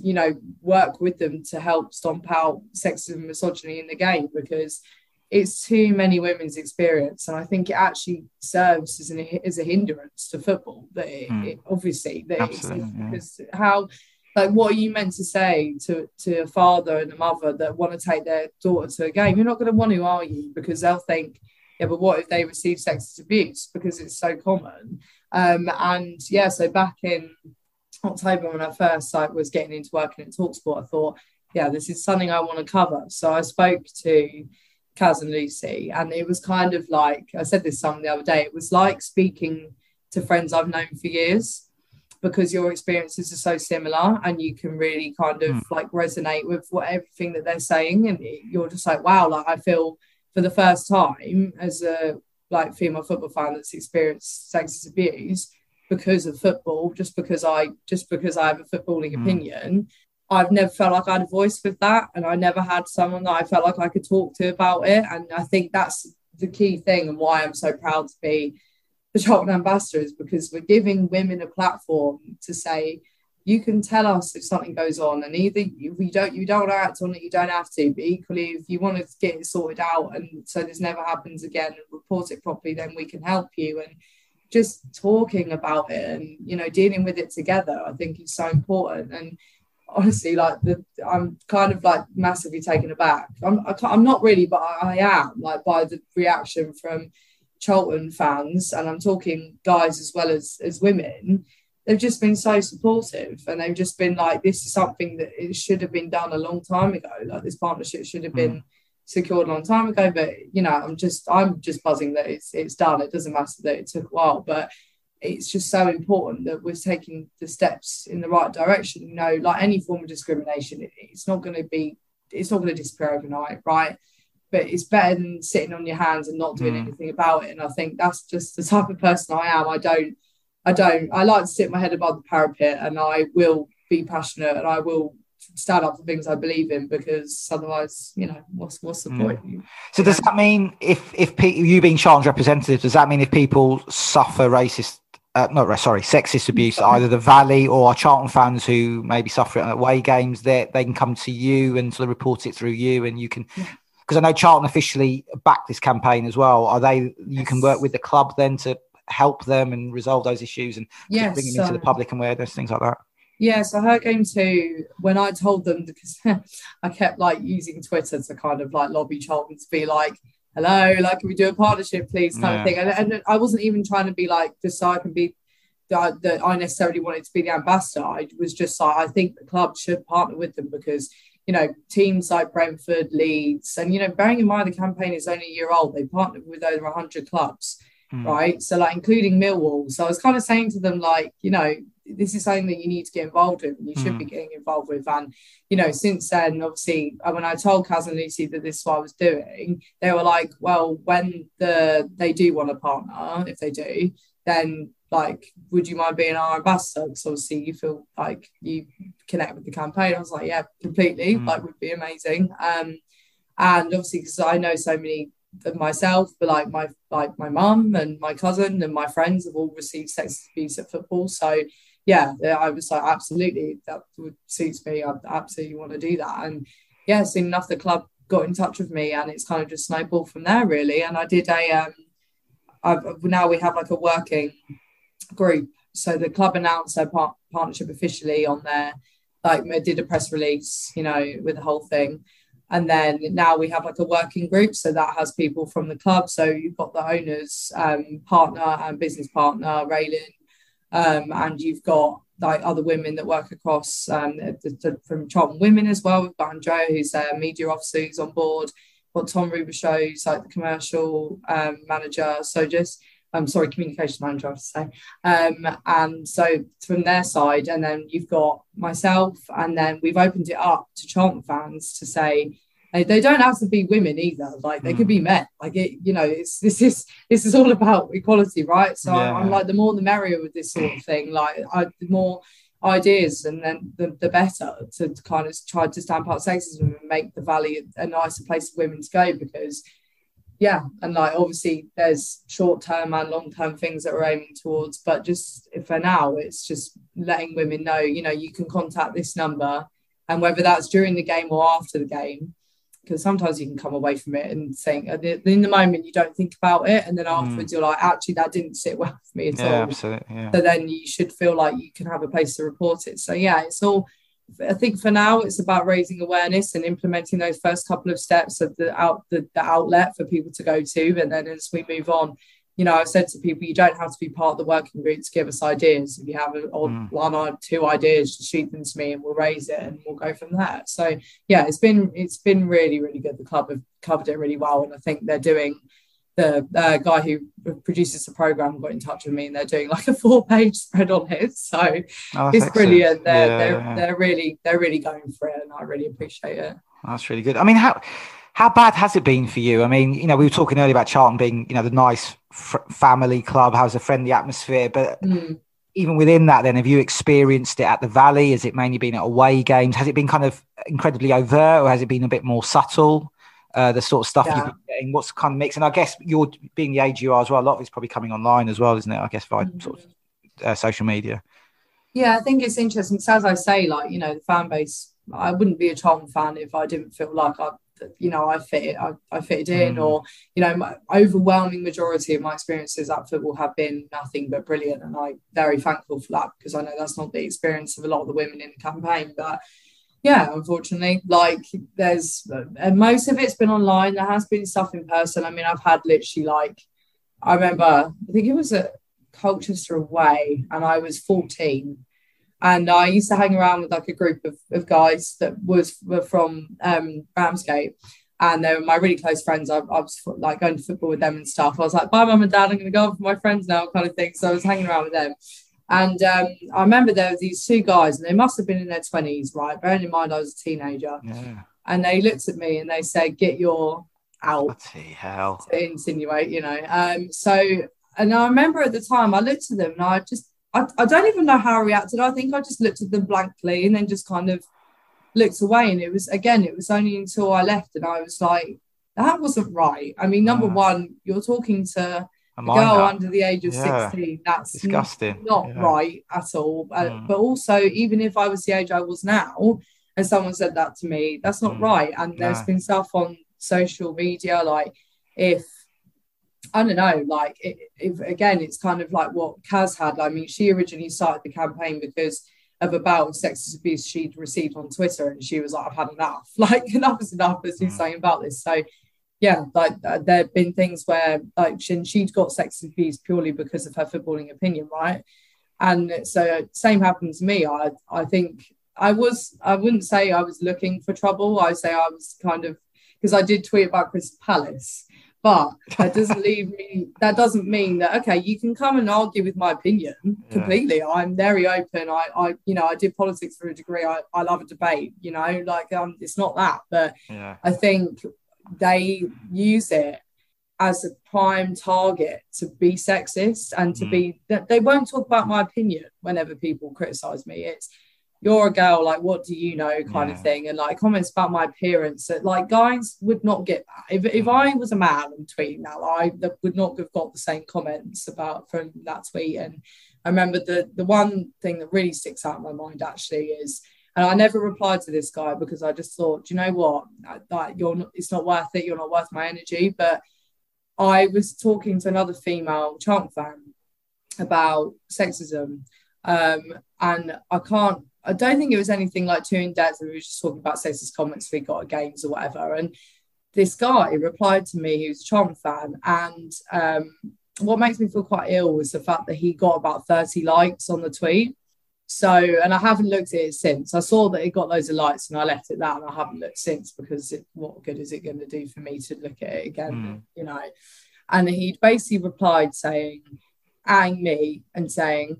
you know work with them to help stomp out sexism and misogyny in the game because it's too many women's experience, and I think it actually serves as an as a hindrance to football. That it, mm. it obviously that Absolutely, yeah. because how like what are you meant to say to to a father and a mother that want to take their daughter to a game? You're not going to want to, are you? Because they'll think, yeah, but what if they receive sexist abuse because it's so common? Um, and yeah, so back in October when I first like was getting into working at Talksport, I thought, yeah, this is something I want to cover. So I spoke to Kaz and Lucy. And it was kind of like, I said this some the other day, it was like speaking to friends I've known for years because your experiences are so similar and you can really kind of mm. like resonate with what everything that they're saying. And you're just like, wow, like I feel for the first time as a like female football fan that's experienced sexist abuse because of football, just because I just because I have a footballing mm. opinion, I've never felt like I had a voice with that, and I never had someone that I felt like I could talk to about it. And I think that's the key thing, and why I'm so proud to be the Charlton ambassador is because we're giving women a platform to say, you can tell us if something goes on, and either you don't you don't act on it, you don't have to. But equally, if you want to get it sorted out, and so this never happens again, and report it properly, then we can help you. And just talking about it and you know dealing with it together, I think is so important. And honestly like the i'm kind of like massively taken aback i'm I am not really but I, I, am like by the reaction from charlton fans and i'm talking guys as well as as women they've just been so supportive and they've just been like this is something that it should have been done a long time ago like this partnership should have been mm. Secured a long time ago but you know i'm just i'm just buzzing that it's it's done it doesn't matter that it took a while but it's just so important that we're taking the steps in the right direction. You know, like any form of discrimination, it, it's not going to be, it's not going to disappear overnight, right? But it's better than sitting on your hands and not doing mm. anything about it. And I think that's just the type of person I am. I don't, I don't, I like to sit my head above the parapet and I will be passionate and I will stand up for things I believe in because otherwise, you know, what's what's the mm. point? So does that mean if if pe- you being Charlton's representative, does that mean if people suffer racist uh, no, sorry, sexist abuse, either the Valley or our Charlton fans who maybe suffer it at away games, they they can come to you and sort of report it through you, and you can. Because I know Charlton officially backed this campaign as well. Are they? You yes. can work with the club then to help them and resolve those issues and yes, bring them into the public and awareness, things like that. Yeah, so her game too, when I told them because I kept like using Twitter to kind of like lobby Charlton to be like, hello, like, can we do a partnership, please, kind yeah. of thing. And, and I wasn't even trying to be like, just so I can be that, that I necessarily wanted to be the ambassador. I was just like, I think the club should partner with them because you know, teams like Brentford, Leeds, and you know, bearing in mind the campaign is only a year old, they partnered with over 100 clubs, mm. right? So, like, including Millwall. So, I was kind of saying to them, like, you know, this is something that you need to get involved with and you should mm. be getting involved with. And, you know, since then, obviously, uh, when I told Kaz and Lucy that this is what I was doing, they were like, well, when the they do want a partner, if they do, then like, would you mind being our ambassador? Because obviously you feel like you connect with the campaign. I was like, yeah, completely. Mm. Like, would be amazing. Um, and obviously because I know so many myself, but like my like my mum and my cousin and my friends have all received sex abuse at football. So yeah, I was like, absolutely, that would suits me. I absolutely want to do that. And yeah, soon enough, the club got in touch with me, and it's kind of just snowballed from there, really. And I did a um, I've, now we have like a working group. So the club announced their par- partnership officially on their, like, did a press release, you know, with the whole thing. And then now we have like a working group. So that has people from the club. So you've got the owners, um, partner and business partner, Raylan, um, and you've got like other women that work across um, the, the, from Charlton Women as well. We've got Andrea, who's a media officer, who's on board. What Tom Rubershow, who's like the commercial um, manager. So just I'm sorry, communication manager, I have to say. Um, and so from their side, and then you've got myself, and then we've opened it up to Charlton fans to say they don't have to be women either. Like they could be hmm. men. Like it, you know, it's this is this is all about equality, right? So yeah. I'm like the more the merrier with this sort of thing. Like I, the more ideas and then the, the better to kind of try to stamp out sexism and make the valley a nicer place for women to go because yeah and like obviously there's short term and long term things that we're aiming towards but just for now it's just letting women know you know you can contact this number and whether that's during the game or after the game because sometimes you can come away from it and think in the moment you don't think about it and then mm. afterwards mm. you're like actually that didn't sit well for me at yeah, all absolutely, yeah. so then you should feel like you can have a place to report it so yeah it's all I think for now it's about raising awareness and implementing those first couple of steps of the out the, the outlet for people to go to. And then as we move on, you know, I've said to people, you don't have to be part of the working group to give us ideas. If you have a, or mm. one or two ideas, just shoot them to me and we'll raise it and we'll go from there. So yeah, it's been it's been really, really good. The club have covered it really well. And I think they're doing the uh, guy who produces the program got in touch with me and they're doing like a four page spread on it so oh, it's brilliant they're, yeah, they're, yeah. they're really they're really going for it and i really appreciate it that's really good i mean how how bad has it been for you i mean you know we were talking earlier about charlton being you know the nice f- family club has a friendly atmosphere but mm. even within that then have you experienced it at the valley has it mainly been at away games has it been kind of incredibly overt or has it been a bit more subtle uh, the sort of stuff yeah. you've been getting, what's kind of mix. And I guess you're being the age you are as well. A lot of it's probably coming online as well, isn't it? I guess via mm-hmm. sort of uh, social media. Yeah, I think it's interesting. So as I say, like you know, the fan base. I wouldn't be a Charlton fan if I didn't feel like I, you know, I fit it. I, I fitted in, mm. or you know, my overwhelming majority of my experiences at football have been nothing but brilliant, and I'm very thankful for that because I know that's not the experience of a lot of the women in the campaign, but yeah, unfortunately, like there's and most of it's been online. There has been stuff in person. I mean, I've had literally like I remember I think it was at Colchester away, and I was 14. And I used to hang around with like a group of, of guys that was were from um, Ramsgate, and they were my really close friends. I, I, was like going to football with them and stuff. I was like, "Bye, mum and dad. I'm going to go off with my friends now," kind of thing. So I was hanging around with them, and um, I remember there were these two guys, and they must have been in their 20s, right? Bearing in mind I was a teenager. Yeah. And they looked at me and they said, Get your out. Bloody hell. To insinuate, you know. Um, so, and I remember at the time I looked at them and I just, I, I don't even know how I reacted. I think I just looked at them blankly and then just kind of looked away. And it was, again, it was only until I left and I was like, that wasn't right. I mean, number uh, one, you're talking to a girl under the age of yeah. 16 that's disgusting not yeah. right at all uh, mm. but also even if i was the age i was now and someone said that to me that's not mm. right and there's been stuff on social media like if I don't know, like if again, it's kind of like what Kaz had. I mean, she originally started the campaign because of a bout of sexist abuse she'd received on Twitter, and she was like, "I've had enough. Like enough is enough." As he's mm. saying about this, so yeah, like uh, there have been things where like she, she'd got sexist abuse purely because of her footballing opinion, right? And so same happened to me. I I think I was I wouldn't say I was looking for trouble. I say I was kind of because I did tweet about Crystal Palace, but that doesn't leave me. That doesn't mean that okay, you can come and argue with my opinion completely. Yeah. I'm very open. I I you know I did politics for a degree. I I love a debate. You know, like um, it's not that, but yeah. I think they use it as a prime target to be sexist and to mm. be that they won't talk about my opinion whenever people criticize me it's you're a girl like what do you know kind yeah. of thing and like comments about my appearance that like guys would not get that if, if mm. i was a man and tweeting that i would not have got the same comments about from that tweet and i remember the the one thing that really sticks out in my mind actually is and I never replied to this guy because I just thought, you know what? Like you're not, it's not worth it. You're not worth my energy. But I was talking to another female Charlton fan about sexism. Um, and I can't, I don't think it was anything like too in depth. We were just talking about sexist comments we got at games or whatever. And this guy replied to me, he was a Charlton fan. And um, what makes me feel quite ill was the fact that he got about 30 likes on the tweet. So, and I haven't looked at it since. I saw that it got loads of lights and I left it that, and I haven't looked since because it, what good is it going to do for me to look at it again? Mm. You know. And he'd basically replied saying, "Ang me and saying,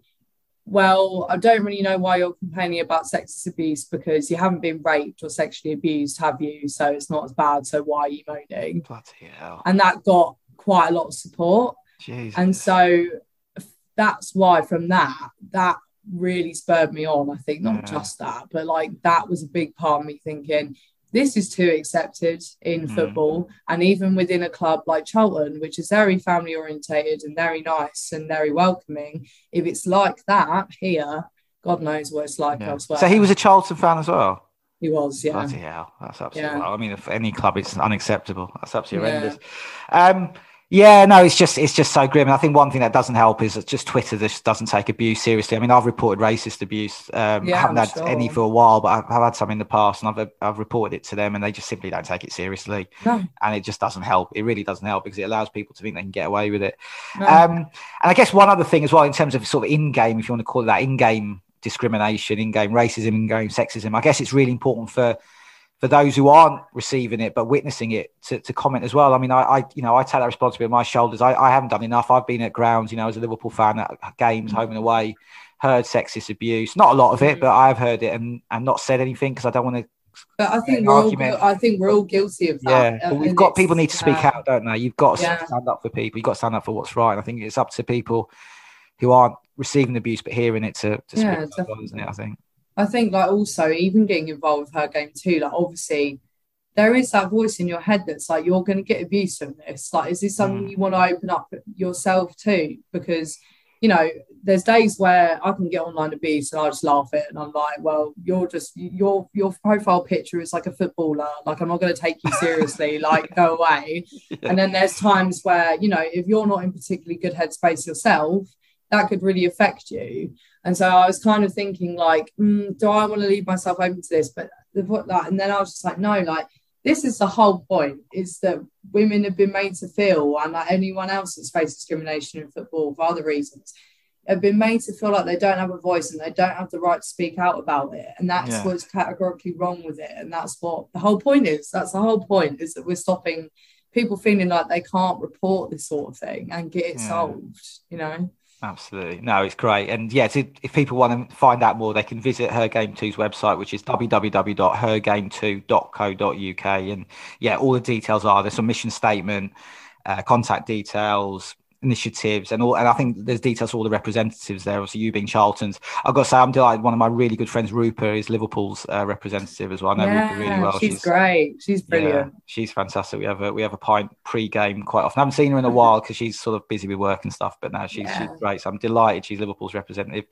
Well, I don't really know why you're complaining about sexist abuse because you haven't been raped or sexually abused, have you? So it's not as bad. So why are you moaning? Bloody hell. And that got quite a lot of support. Jesus. And so that's why from that, that really spurred me on. I think not yeah. just that, but like that was a big part of me thinking this is too accepted in mm. football and even within a club like Charlton, which is very family orientated and very nice and very welcoming. If it's like that here, God knows what it's like yeah. elsewhere. So he was a Charlton fan as well. He was, yeah. Bloody hell, that's absolutely. Yeah. I mean, if any club, it's unacceptable. That's absolutely yeah. horrendous. Um, yeah, no, it's just it's just so grim. And I think one thing that doesn't help is that just Twitter just doesn't take abuse seriously. I mean, I've reported racist abuse. Um, yeah, I haven't I'm had sure. any for a while, but I've, I've, had some in the past, and I've I've reported it to them, and they just simply don't take it seriously. No. And it just doesn't help. It really doesn't help because it allows people to think they can get away with it. No. Um, and I guess one other thing as well, in terms of sort of in-game, if you want to call it that, in-game discrimination, in-game racism, in-game sexism. I guess it's really important for for those who aren't receiving it but witnessing it to, to comment as well. I mean, I, I, you know I take that responsibility on my shoulders. I, I haven't done enough. I've been at grounds, you know, as a Liverpool fan at games, mm. home and away, heard sexist abuse. Not a lot of it, mm. but I've heard it and and not said anything because I don't want to. But I think we're all, I think we're all guilty of that. Yeah, but uh, we've got people need to speak uh, out, don't they? You've got to yeah. stand up for people. You've got to stand up for what's right. And I think it's up to people who aren't receiving abuse but hearing it to, to yeah, speak up, isn't it? I think. I think like also even getting involved with her game too, like obviously there is that voice in your head that's like you're going to get abuse from this. Like, is this something mm. you want to open up yourself too? Because you know, there's days where I can get online abuse and I just laugh it and I'm like, well, you're just your your profile picture is like a footballer. Like I'm not going to take you seriously. like go away. Yeah. And then there's times where you know if you're not in particularly good headspace yourself, that could really affect you. And so I was kind of thinking, like, mm, do I want to leave myself open to this? But the, that, and then I was just like, no, like, this is the whole point is that women have been made to feel, and like anyone else that's faced discrimination in football for other reasons, have been made to feel like they don't have a voice and they don't have the right to speak out about it. And that's yeah. what's categorically wrong with it. And that's what the whole point is. That's the whole point is that we're stopping people feeling like they can't report this sort of thing and get it yeah. solved, you know? Absolutely. No, it's great. And yeah, if people want to find out more, they can visit Her Game Too's website, which is www.hergametoo.co.uk. And yeah, all the details are there's some mission statement, uh, contact details, initiatives and all and I think there's details for all the representatives there. Obviously, you being Charlton's. I've got to say I'm delighted. One of my really good friends, Rupa, is Liverpool's uh, representative as well. I know yeah, Rupa really well. She's, she's great. She's brilliant. Yeah, she's fantastic. We have a we have a pint pre-game quite often. I haven't seen her in a while because she's sort of busy with work and stuff. But now she's, yeah. she's great. So I'm delighted she's Liverpool's representative.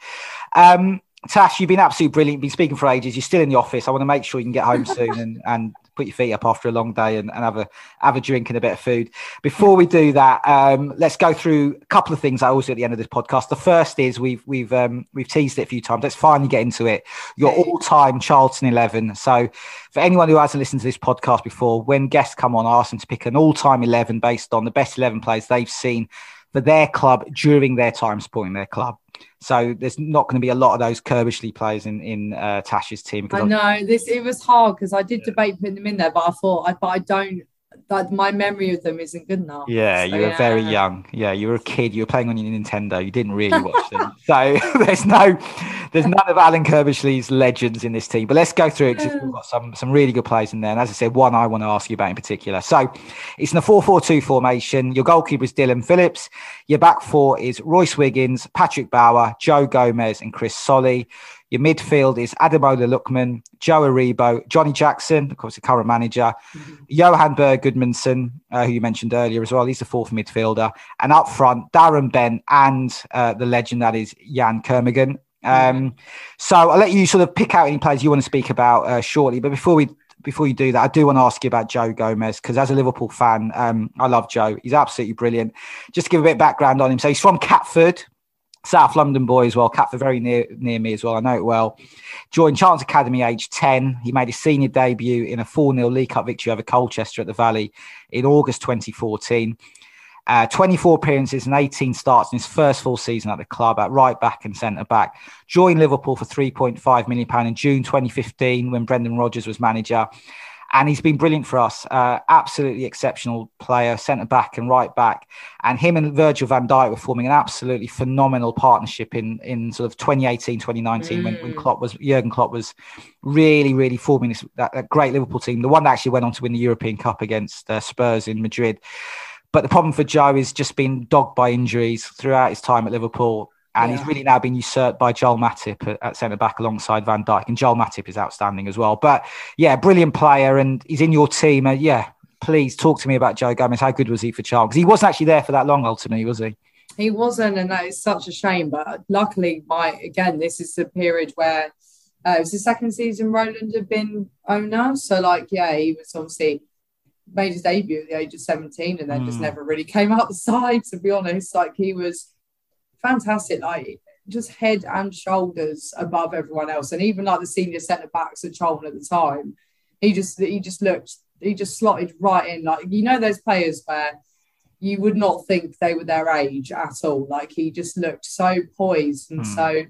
Um, Tash, you've been absolutely brilliant. Been speaking for ages. You're still in the office. I want to make sure you can get home soon and, and put your feet up after a long day and, and have a have a drink and a bit of food. Before we do that, um, let's go through a couple of things I always do at the end of this podcast. The first is we've we've um, we've teased it a few times. Let's finally get into it. Your all time Charlton eleven. So for anyone who hasn't listened to this podcast before, when guests come on, I ask them to pick an all time eleven based on the best eleven players they've seen for their club during their time supporting their club. So there's not going to be a lot of those Curbishley players in in uh, Tash's team. I know this. It was hard because I did debate putting them in there, but I thought, I, but I don't that my memory of them isn't good enough. Yeah, so, you were yeah. very young. Yeah, you were a kid. You were playing on your Nintendo. You didn't really watch them. So there's no, there's none of Alan Curbishley's legends in this team. But let's go through it because we've got some some really good players in there. And as I said, one I want to ask you about in particular. So it's in a 4-4-2 formation. Your goalkeeper is Dillon Phillips. Your back four is Royce Wiggins, Patrick Bauer, Joe Gomez, and Chris Solly. Your midfield is Ademola Lookman, Joe Aribo, Johnny Jackson, of course, the current manager, mm-hmm. Johann Berg Gudmundsson, uh, who you mentioned earlier as well. He's the fourth midfielder. And up front, Darren Bent and uh, the legend that is Yann Kermorgant. Um, mm-hmm. so I'll let you sort of pick out any players you want to speak about uh, shortly. But before we before you do that, I do want to ask you about Joe Gomez because as a Liverpool fan, um, I love Joe. He's absolutely brilliant. Just to give a bit of background on him. So he's from Catford, South London boy as well. Catford very near near me as well. I know it well. Joined Charlton Academy age 10. He made his senior debut in a 4 0 League Cup victory over Colchester at the Valley in August 2014. Uh, 24 appearances and 18 starts in his first full season at the club at right back and centre back. Joined Liverpool for £3.5 million in June 2015 when Brendan Rodgers was manager and he's been brilliant for us. Uh, absolutely exceptional player, centre back and right back. And him and Virgil van Dijk were forming an absolutely phenomenal partnership in in sort of 2018, 2019 mm. when, when mm. Klopp was Jurgen Klopp was really, really forming this that, that, great Liverpool team, the one that actually went on to win the European Cup against uh, Spurs in Madrid. But the problem for Joe is just been dogged by injuries throughout his time at Liverpool and yeah. he's really now been usurped by Joel Matip at, at centre back alongside Van Dijk. And Joel Matip is outstanding as well. But yeah, brilliant player, and he's in your team. Uh, yeah, please talk to me about Joe Gomez. How good was he for Charlton? Because he wasn't actually there for that long, ultimately, was he? He wasn't, and that is such a shame. But luckily, my again, this is the period where uh, it was the second season Roland had been owner. So, like, yeah, he was obviously made his debut at the age of 17 and then mm. just never really came out the side, to be honest. Like, he was fantastic, like just head and shoulders above everyone else. And even like the senior centre backs at Charlton at the time, he just he just looked he just slotted right in. Like you know those players where you would not think they were their age at all. Like he just looked so poised and mm. so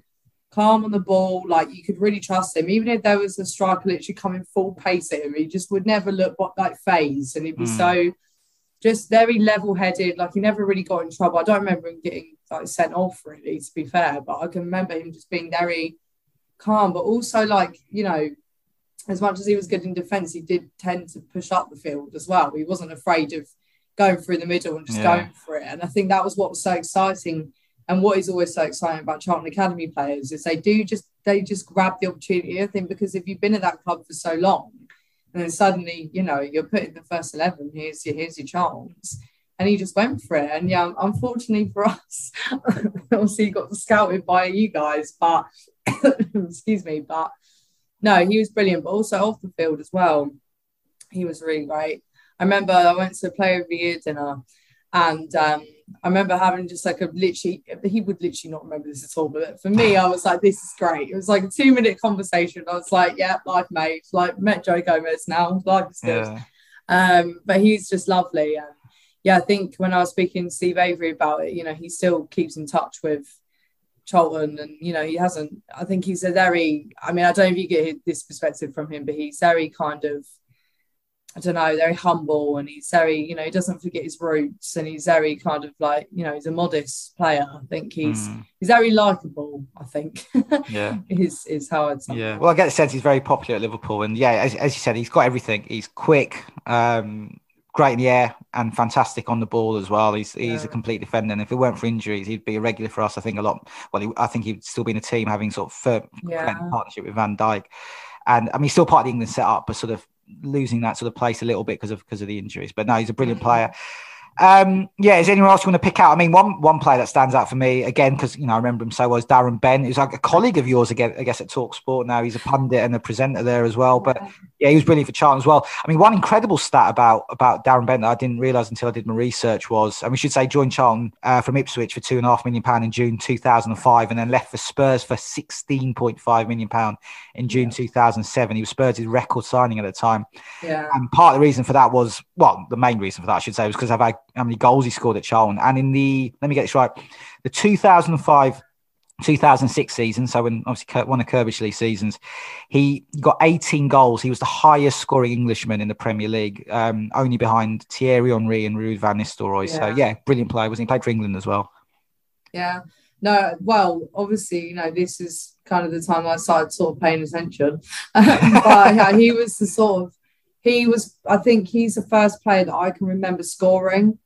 calm on the ball. Like you could really trust him, even if there was a striker literally coming full pace at him. He just would never look like phase, and he'd be mm. so just very level-headed. Like he never really got in trouble. I don't remember him getting like sent off really, to be fair, but I can remember him just being very calm, but also like you know, as much as he was good in defence, he did tend to push up the field as well. He wasn't afraid of going through the middle and just yeah. going for it. And I think that was what was so exciting. And what is always so exciting about Charlton Academy players is they do just they just grab the opportunity. I think because if you've been at that club for so long, and then suddenly you know you're put in the first eleven, here's your here's your chance and he just went for it. And yeah, unfortunately for us, obviously he got scouted by you guys, but excuse me, but no, he was brilliant, but also off the field as well. He was really great. I remember I went to a player of the year dinner and um, I remember having just like a literally, he would literally not remember this at all, but for me, I was like, this is great. It was like a two minute conversation. I was like, yeah, life mate, like met Joe Gomez now, life is good. Yeah. Um, but he's just lovely. And yeah, I think when I was speaking to Steve Avory about it, you know, he still keeps in touch with Charlton and, you know, he hasn't, I think he's a very, I mean, I don't know if you get this perspective from him, but he's very kind of, I don't know, very humble and he's very, you know, he doesn't forget his roots and he's very kind of like, you know, he's a modest player. I think he's mm. he's very likable, I think. Yeah. is is how I'd say. Yeah. Well, I get the sense he's very popular at Liverpool. And yeah, as, as you said, he's got everything. He's quick, um, great in the air and fantastic on the ball as well. He's he's yeah. a complete defender, and if it weren't for injuries, he'd be a regular for us. I think a lot. Well, he, I think he'd still be in a team having sort of firm yeah. partnership with Van Dijk, and I mean, still part of the England setup, but sort of losing that sort of place a little bit because of because of the injuries. But no, he's a brilliant player. Um, yeah, is anyone else you want to pick out? I mean, one one player that stands out for me again because you know I remember him so well is Darren Bent. He's like a colleague of yours again, I guess at Talk Sport now. He's a pundit and a presenter there as well. But yeah, he was brilliant for Charlton as well. I mean, one incredible stat about about Darren Bent that I didn't realise until I did my research was, and we should say, joined Charlton uh, from Ipswich for two and a half million pound in June 2005, and then left for Spurs for 16.5 million pound in June yeah. 2007. He was Spurs' record signing at the time. Yeah. And part of the reason for that was, well, the main reason for that I should say was because I've how, how many goals he scored at Charlton. And in the let me get this right, the 2005 2006 season, so when obviously one of Curbishley seasons, he got 18 goals. He was the highest scoring Englishman in the Premier League, um, only behind Thierry Henry and Ruud van Nistelrooy. Yeah. So yeah, brilliant player. Was he played for England as well? Yeah. No, well, obviously, you know, this is kind of the time I started sort of paying attention. but yeah, he was the sort of he was. I think he's the first player that I can remember scoring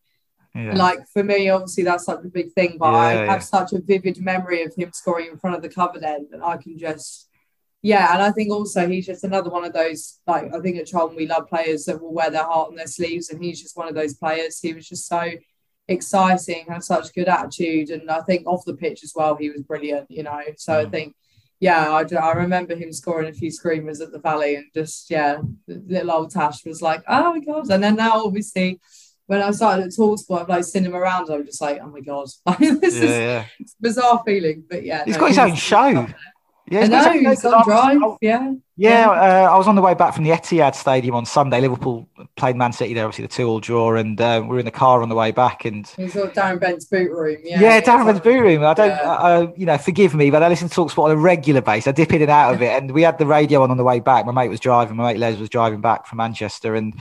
yeah. Like for me, obviously that's such a big thing, but yeah, I have such a vivid memory of him scoring in front of the covered end, and I can just, yeah. And I think also he's just another one of those. Like I think at Charlton we love players that will wear their heart on their sleeves, and he's just one of those players. He was just so exciting, had such good attitude, and I think off the pitch as well, he was brilliant. You know, so mm. I think. Yeah, I, I remember him scoring a few screamers at the Valley, and just yeah, little old Tash was like, "Oh my god!" And then now, obviously, when I started at Talksport, I've like seen him around. I was just like, oh my god, this yeah, is yeah. bizarre feeling. But yeah, he's no, got his own show. Yeah, I know, he's on drive. yeah, yeah. Uh, I was on the way back from the Etihad Stadium on Sunday. Liverpool played Man City there, obviously the two-all draw, and uh, we were in the car on the way back. And he's got Darren Bent's boot room. Yeah, yeah, Darren Bent's boot room. I don't, yeah. uh, you know, forgive me, but I listen to Talksport on a regular basis. I dip in and out of it, and we had the radio on on the way back. My mate was driving. My mate Les was driving back from Manchester, and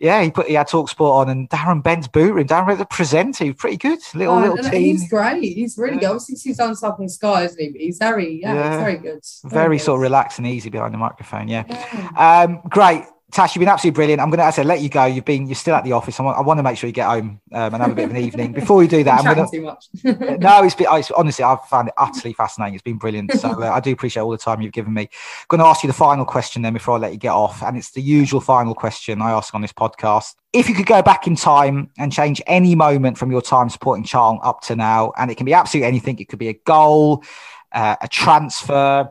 yeah, he put he had Talksport on, and Darren Bent's boot room. Darren Bent, the presenter, he was pretty good. Little oh, little team. He's great. He's really yeah. good. Obviously, he's done on Sky, isn't he? But he's very, yeah, yeah. very good. Very, very good. sort of relaxed and easy behind the microphone. Yeah, yeah. Um, great. Tash, you've been absolutely brilliant. I'm going to, I said, let you go. You've been, you're still at the office. I want, I want to make sure you get home um, and have a bit of an evening. Before we do that, I'm, going to. Too much. no, it's been, it's, honestly, I've found it utterly fascinating. It's been brilliant. So uh, I do appreciate all the time you've given me. I'm going to ask you the final question then before I let you get off, and it's the usual final question I ask on this podcast. If you could go back in time and change any moment from your time supporting Charlton up to now, and it can be absolutely anything. It could be a goal, uh, a transfer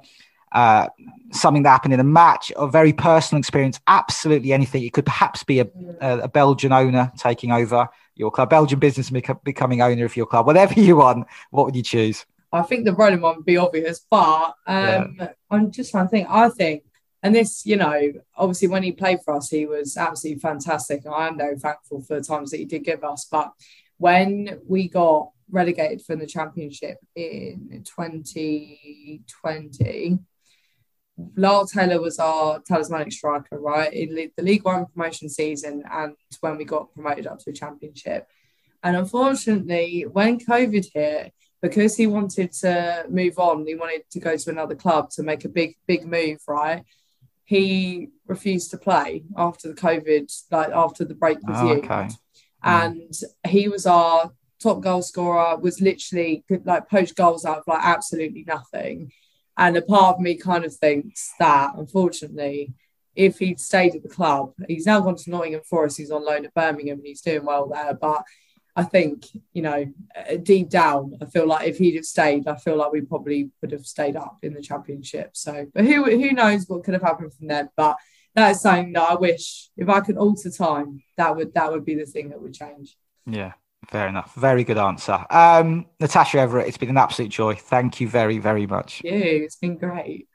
uh, something that happened in a match, a very personal experience, absolutely anything. It could perhaps be a, a, a Belgian owner taking over your club, Belgian business becoming owner of your club, whatever you want. What would you choose? I think the Roland one would be obvious, but um, yeah. I'm just trying to think. I think, and this, you know, obviously when he played for us, he was absolutely fantastic. I am very thankful for the times that he did give us. But when we got relegated from the championship in 2020, Lyle Taylor was our talismanic striker, right? In the League One promotion season and when we got promoted up to a championship. And unfortunately, when COVID hit, because he wanted to move on, he wanted to go to another club to make a big, big move, right? He refused to play after the COVID, like after the break was oh, okay. Hmm. And he was our top goal scorer, was literally like poached goals out of like absolutely nothing and a part of me kind of thinks that, unfortunately, if he'd stayed at the club, he's now gone to Nottingham Forest, he's on loan at Birmingham and he's doing well there. But I think, you know, uh, deep down, I feel like if he'd have stayed, I feel like we probably would have stayed up in the championship. So, but who who knows what could have happened from then? But that is something that I wish if I could alter time, that would that would be the thing that would change. Yeah, Fair enough. Very good answer. Um, Natasha Everett, it's been an absolute joy. Thank you very, very much. Yeah, it's been great.